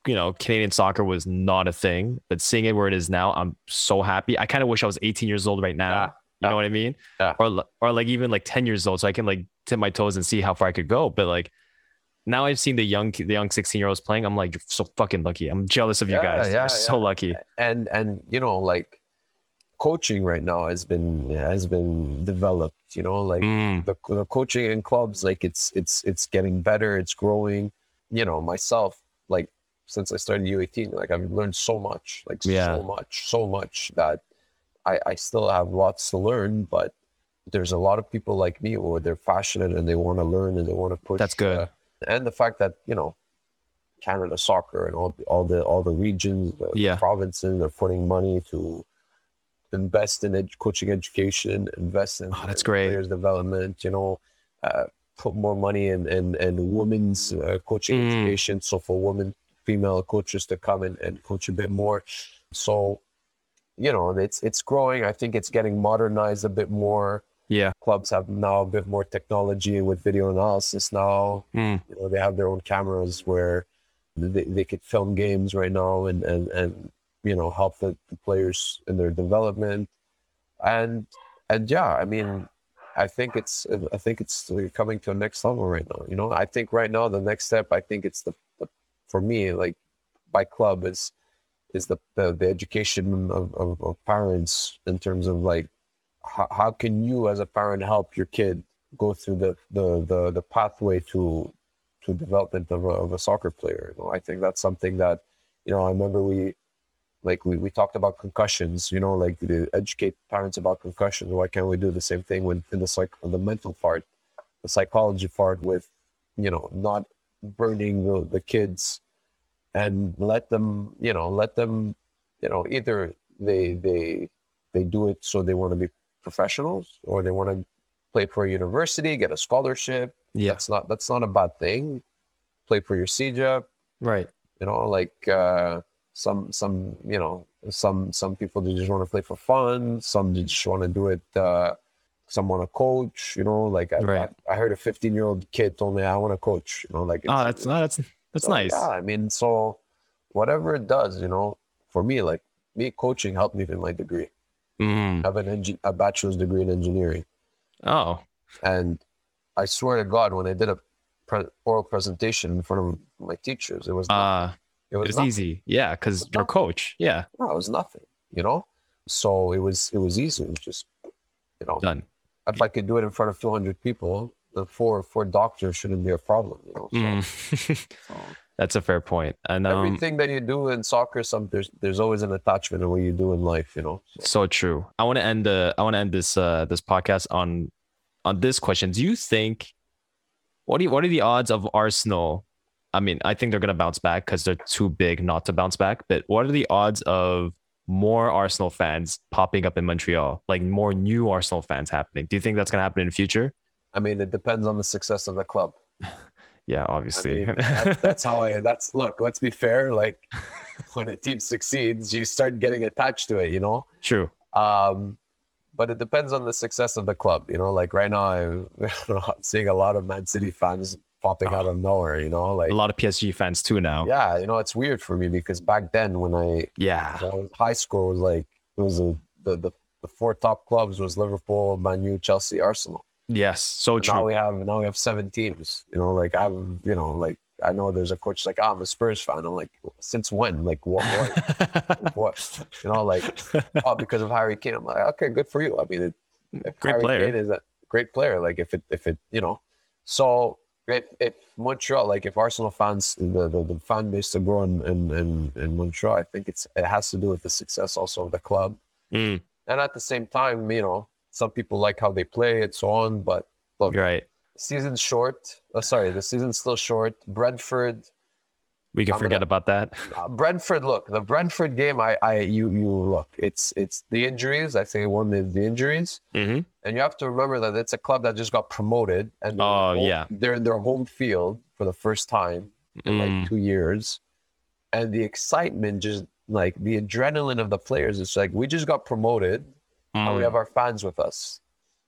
you know canadian soccer was not a thing but seeing it where it is now i'm so happy. I kind of wish i was 18 years old right now. Yeah, you yeah. know what i mean? Yeah. or or like even like 10 years old so i can like tip my toes and see how far i could go but like now i've seen the young the young 16 year olds playing i'm like you're so fucking lucky. I'm jealous of you guys. yeah, you're so lucky. And and you know like coaching right now has been has been developed you know like Mm, the, the coaching in clubs like it's it's it's getting better it's growing you know myself like since i started u18 like i've learned so much like Yeah. so much so much that i i still have lots to learn but there's a lot of people like me where they're passionate and they want to learn and they want to push That's good. uh, and the fact that you know canada soccer and all all the all the regions the Yeah. provinces are putting money to invest in ed- coaching education, invest in Oh, that's great. players development. You know, uh, put more money in in, in women's uh, coaching Mm. education. So for women, female coaches to come and, and coach a bit more. So, you know, it's it's growing. I think it's getting modernized a bit more. Yeah. Clubs have now a bit more technology with video analysis now. Mm. You know, they have their own cameras where they, they could film games right now and and, and you know help the, players in their development. And and yeah, I mean, I think it's I think it's coming to a next level right now. You know, I think right now the next step, I think it's the, the for me like by club is is the the, the education of, of, of parents in terms of like how, how can you as a parent help your kid go through the the the, the pathway to to development of a, of a soccer player. You know, I think that's something that you know I remember we like we, we talked about concussions you know like to educate parents about concussions why can't we do the same thing with in the psych the mental part the psychology part with you know not burning the, the kids and let them you know let them you know either they they they do it so they want to be professionals or they want to play for a university get a scholarship Yeah. that's not that's not a bad thing play for your CEGEP Right. you know like uh some some you know some some people they just want to play for fun some they just want to do it uh some want to coach you know like I, Right. I, I heard a 15 year old kid told me i want to coach you know like Oh, it's- that's no, that's that's so, nice. yeah i mean so whatever it does you know for me like me coaching helped me with my degree Mm. i have an engi- a bachelor's degree in engineering Oh. and i swear to god when i did a pre- oral presentation in front of my teachers it was Uh it was easy. Yeah, because It's you're a nothing. coach. Yeah. no, it was nothing, you know. So it was it was easy. It was just, you know, Done. if I could do it in front of 200 people, the four four doctors shouldn't be a problem, you know. So, Mm. so that's a fair point. And um, everything that you do in soccer, some there's there's always an attachment in what you do in life, you know. So, so true. I want to end the I want to end this uh this podcast on on this question. Do you think what do you, what are the odds of Arsenal? I mean, I think they're gonna bounce back because they're too big not to bounce back. But what are the odds of more Arsenal fans popping up in Montreal? Like more new Arsenal fans happening? Do you think that's gonna happen in the future? I mean, it depends on the success of the club. Yeah, I obviously. mean, that- that's how I. That's look. Let's be fair. Like when a team succeeds, you start getting attached to it, you know. True. Um, but it depends on the success of the club. You know, like right now, I'm, I'm seeing a lot of Man City fans popping ah. out of nowhere. You know, like A lot of PSG fans too now. yeah, you know, it's weird for me because back then when I, Yeah. when I was high school was like it was a, the the the four top clubs was Liverpool, Man U, Chelsea, Arsenal. Yes. So And now we have now we have seven teams. You know, like I'm, you know, like I know there's a coach like oh, I'm a Spurs fan. I'm like, since when? Like what? What? what? You know, like oh, because of Harry Kane. I'm like, okay, good for you. I mean, it, Great Harry player. Kane is a great player. Like if it, if it, you know, so if, if Montreal, like if Arsenal fans, the, the, the fan base to grow in, in, in, in Montreal, I think it's it has to do with the success also of the club, Mm, and at the same time, you know, some people like how they play and so on. But look, you're right. season's short. Oh, sorry, the season's still short. Brentford, We can I'm forget gonna- about that. uh, Brentford. Look, the Brentford game. I, I, you, you look. It's, it's the injuries. I think one is the injuries. hmm And you have to remember that it's a club that just got promoted, and they're Oh, home- yeah. they're in their home field for the first time in Mm. like two years, and the excitement just like the adrenaline of the players. It's like we just got promoted, and we Mm. have our fans with us.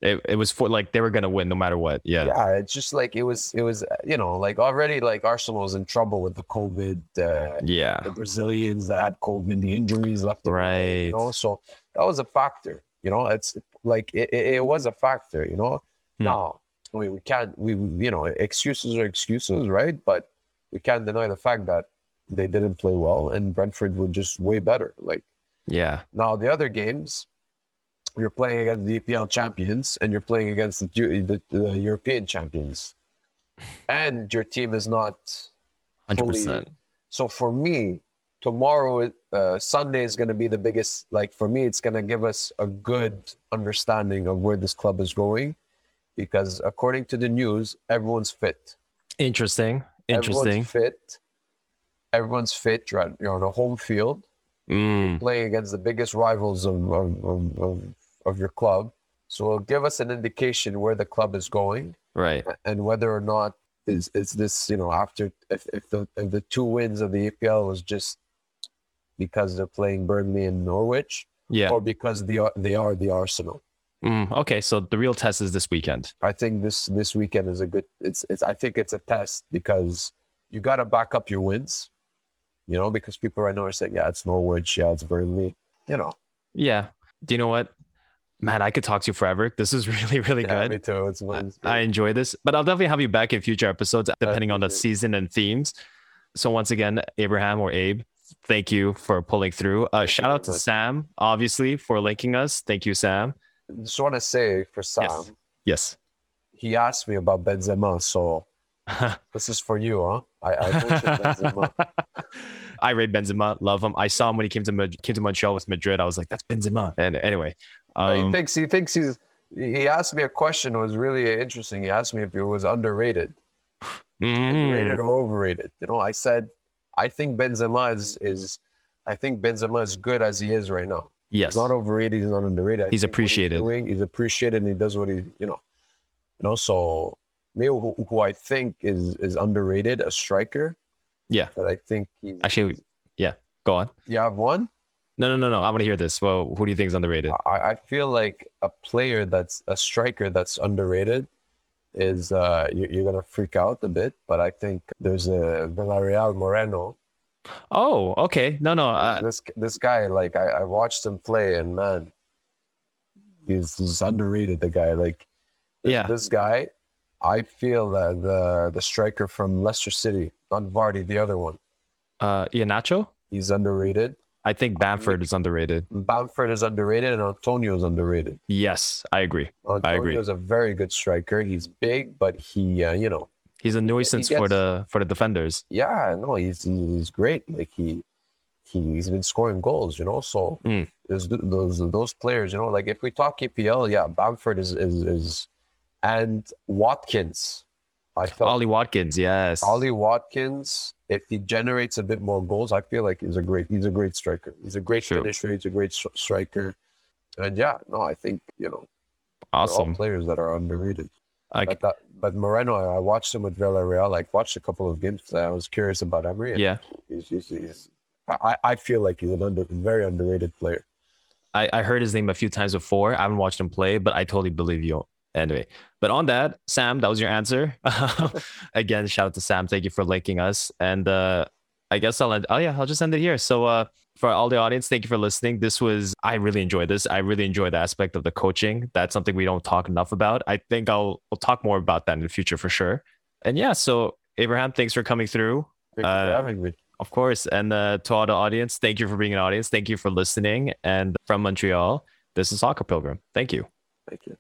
It, it was for like they were gonna win no matter what. Yeah. Yeah, it's just like it was. It was you know like already like Arsenal was in trouble with the COVID. Uh, Yeah. the Brazilians that had COVID, the injuries left. and Right. You know, so that was a factor. You know, it's like it, it, it was a factor. You know, Hmm. now I mean we can't we you know excuses are excuses, right? But we can't deny the fact that they didn't play well and Brentford were just way better. Like Yeah. now the other games. You're playing against the EPL champions and you're playing against the, the, the European champions, and your team is not Hundred percent. so for me, tomorrow, uh, Sunday is going to be the biggest. Like for me, it's going to give us a good understanding of where this club is going, because according to the news, everyone's fit. Interesting. Interesting. Everyone's fit. Everyone's fit. You're, on- you're on a home field Mm. playing against the biggest rivals of of, of, of, of your club. So it'll give us an indication where the club is going Right. and whether or not is is this you know after if if the if the two wins of the EPL was just because they're playing Burnley and Norwich, Yeah. or because they are they are the Arsenal. Mm, okay, so the real test is this weekend. I think this this weekend is a good. It's it's. I think it's a test because you got to back up your wins. You know, because people right now are saying, yeah, it's Norwich, yeah, it's Burnley. You know, Yeah. Do you know what? Man, I could talk to you forever. This is really, really yeah, good. me too. It's, I- it's I enjoy this, but I'll definitely have you back in future episodes depending on the season and themes. So once again, Abraham or Abe, thank you for pulling through. Uh, shout out to. Sam, obviously, for linking us. Thank you, Sam. just want to say for Sam, Yes. Yes. he asked me about Benzema, so this is for you, huh? I, I Benzema. I rate Benzema, love him. I saw him when he came to came to Montreal with Madrid. I was like, that's Benzema. And anyway, he um, thinks he thinks he's. He asked me a question. It was really interesting. He asked me if it was underrated, mm, rated or overrated. You know, I said, I think Benzema is is, I think Benzema is good as he is right now. yes, He's not overrated. He's not underrated. I He's appreciated. doing, he's appreciated, and he does what he, you know, you know. So me, who, who I think is is underrated, a striker. Yeah. But I think he's. actually, yeah. Go on. you have one. No, no, no, no. I want to hear this. Well, who do you think is underrated? I, I feel like a player that's a striker that's underrated is uh you, you're gonna freak out a bit, but I think there's a Villarreal Moreno. Oh, okay. No, no. Uh, this this guy, like I, I watched him play, and man, he's, he's underrated. The guy, like yeah. this guy, I feel that the the striker from Leicester City, not Vardy, the other one, Uh, Iheanacho? he's underrated. I think Bamford is underrated. Bamford is underrated, and Antonio is underrated. Yes, I agree. Antonio agree. is a very good striker. He's big, but he, uh, you know, He's a nuisance for gets- the for the defenders. yeah, no, he's he's great. Like he, he he's been scoring goals, you know. So Mm. those those players, you know. Like if we talk EPL, yeah, Bamford is is is, and Watkins. I felt Ollie Watkins, yes. Ollie Watkins, if he generates a bit more goals, I feel like he's a great he's a great striker. He's a great True. finisher. He's a great stri- striker. And yeah, no, I think you know awesome. players that are underrated. Like, But that, but Moreno, I I watched him with Villarreal. Like watched a couple of games. I was curious about Emery. yeah, he's, he's, he's, I, I feel like he's an under, very underrated player. I, I heard his name a few times before. I haven't watched him play, but I totally believe you. Anyway, but on that, Sam, that was your answer. Again, shout out to Sam. Thank you for linking us. And uh, I guess I'll end. Oh yeah, I'll just end it here. So uh, for all the audience, thank you for listening. This was I really enjoyed this. I really enjoyed the aspect of the coaching. That's something we don't talk enough about. I think I'll we'll talk more about that in the future for sure. And yeah, so Abraham, thanks for coming through. Thank you for Uh, having me. Of course. And uh, to all the audience, thank you for being an audience. Thank you for listening. And from Montreal, this is Soccer Pilgrim. Thank you. Thank you.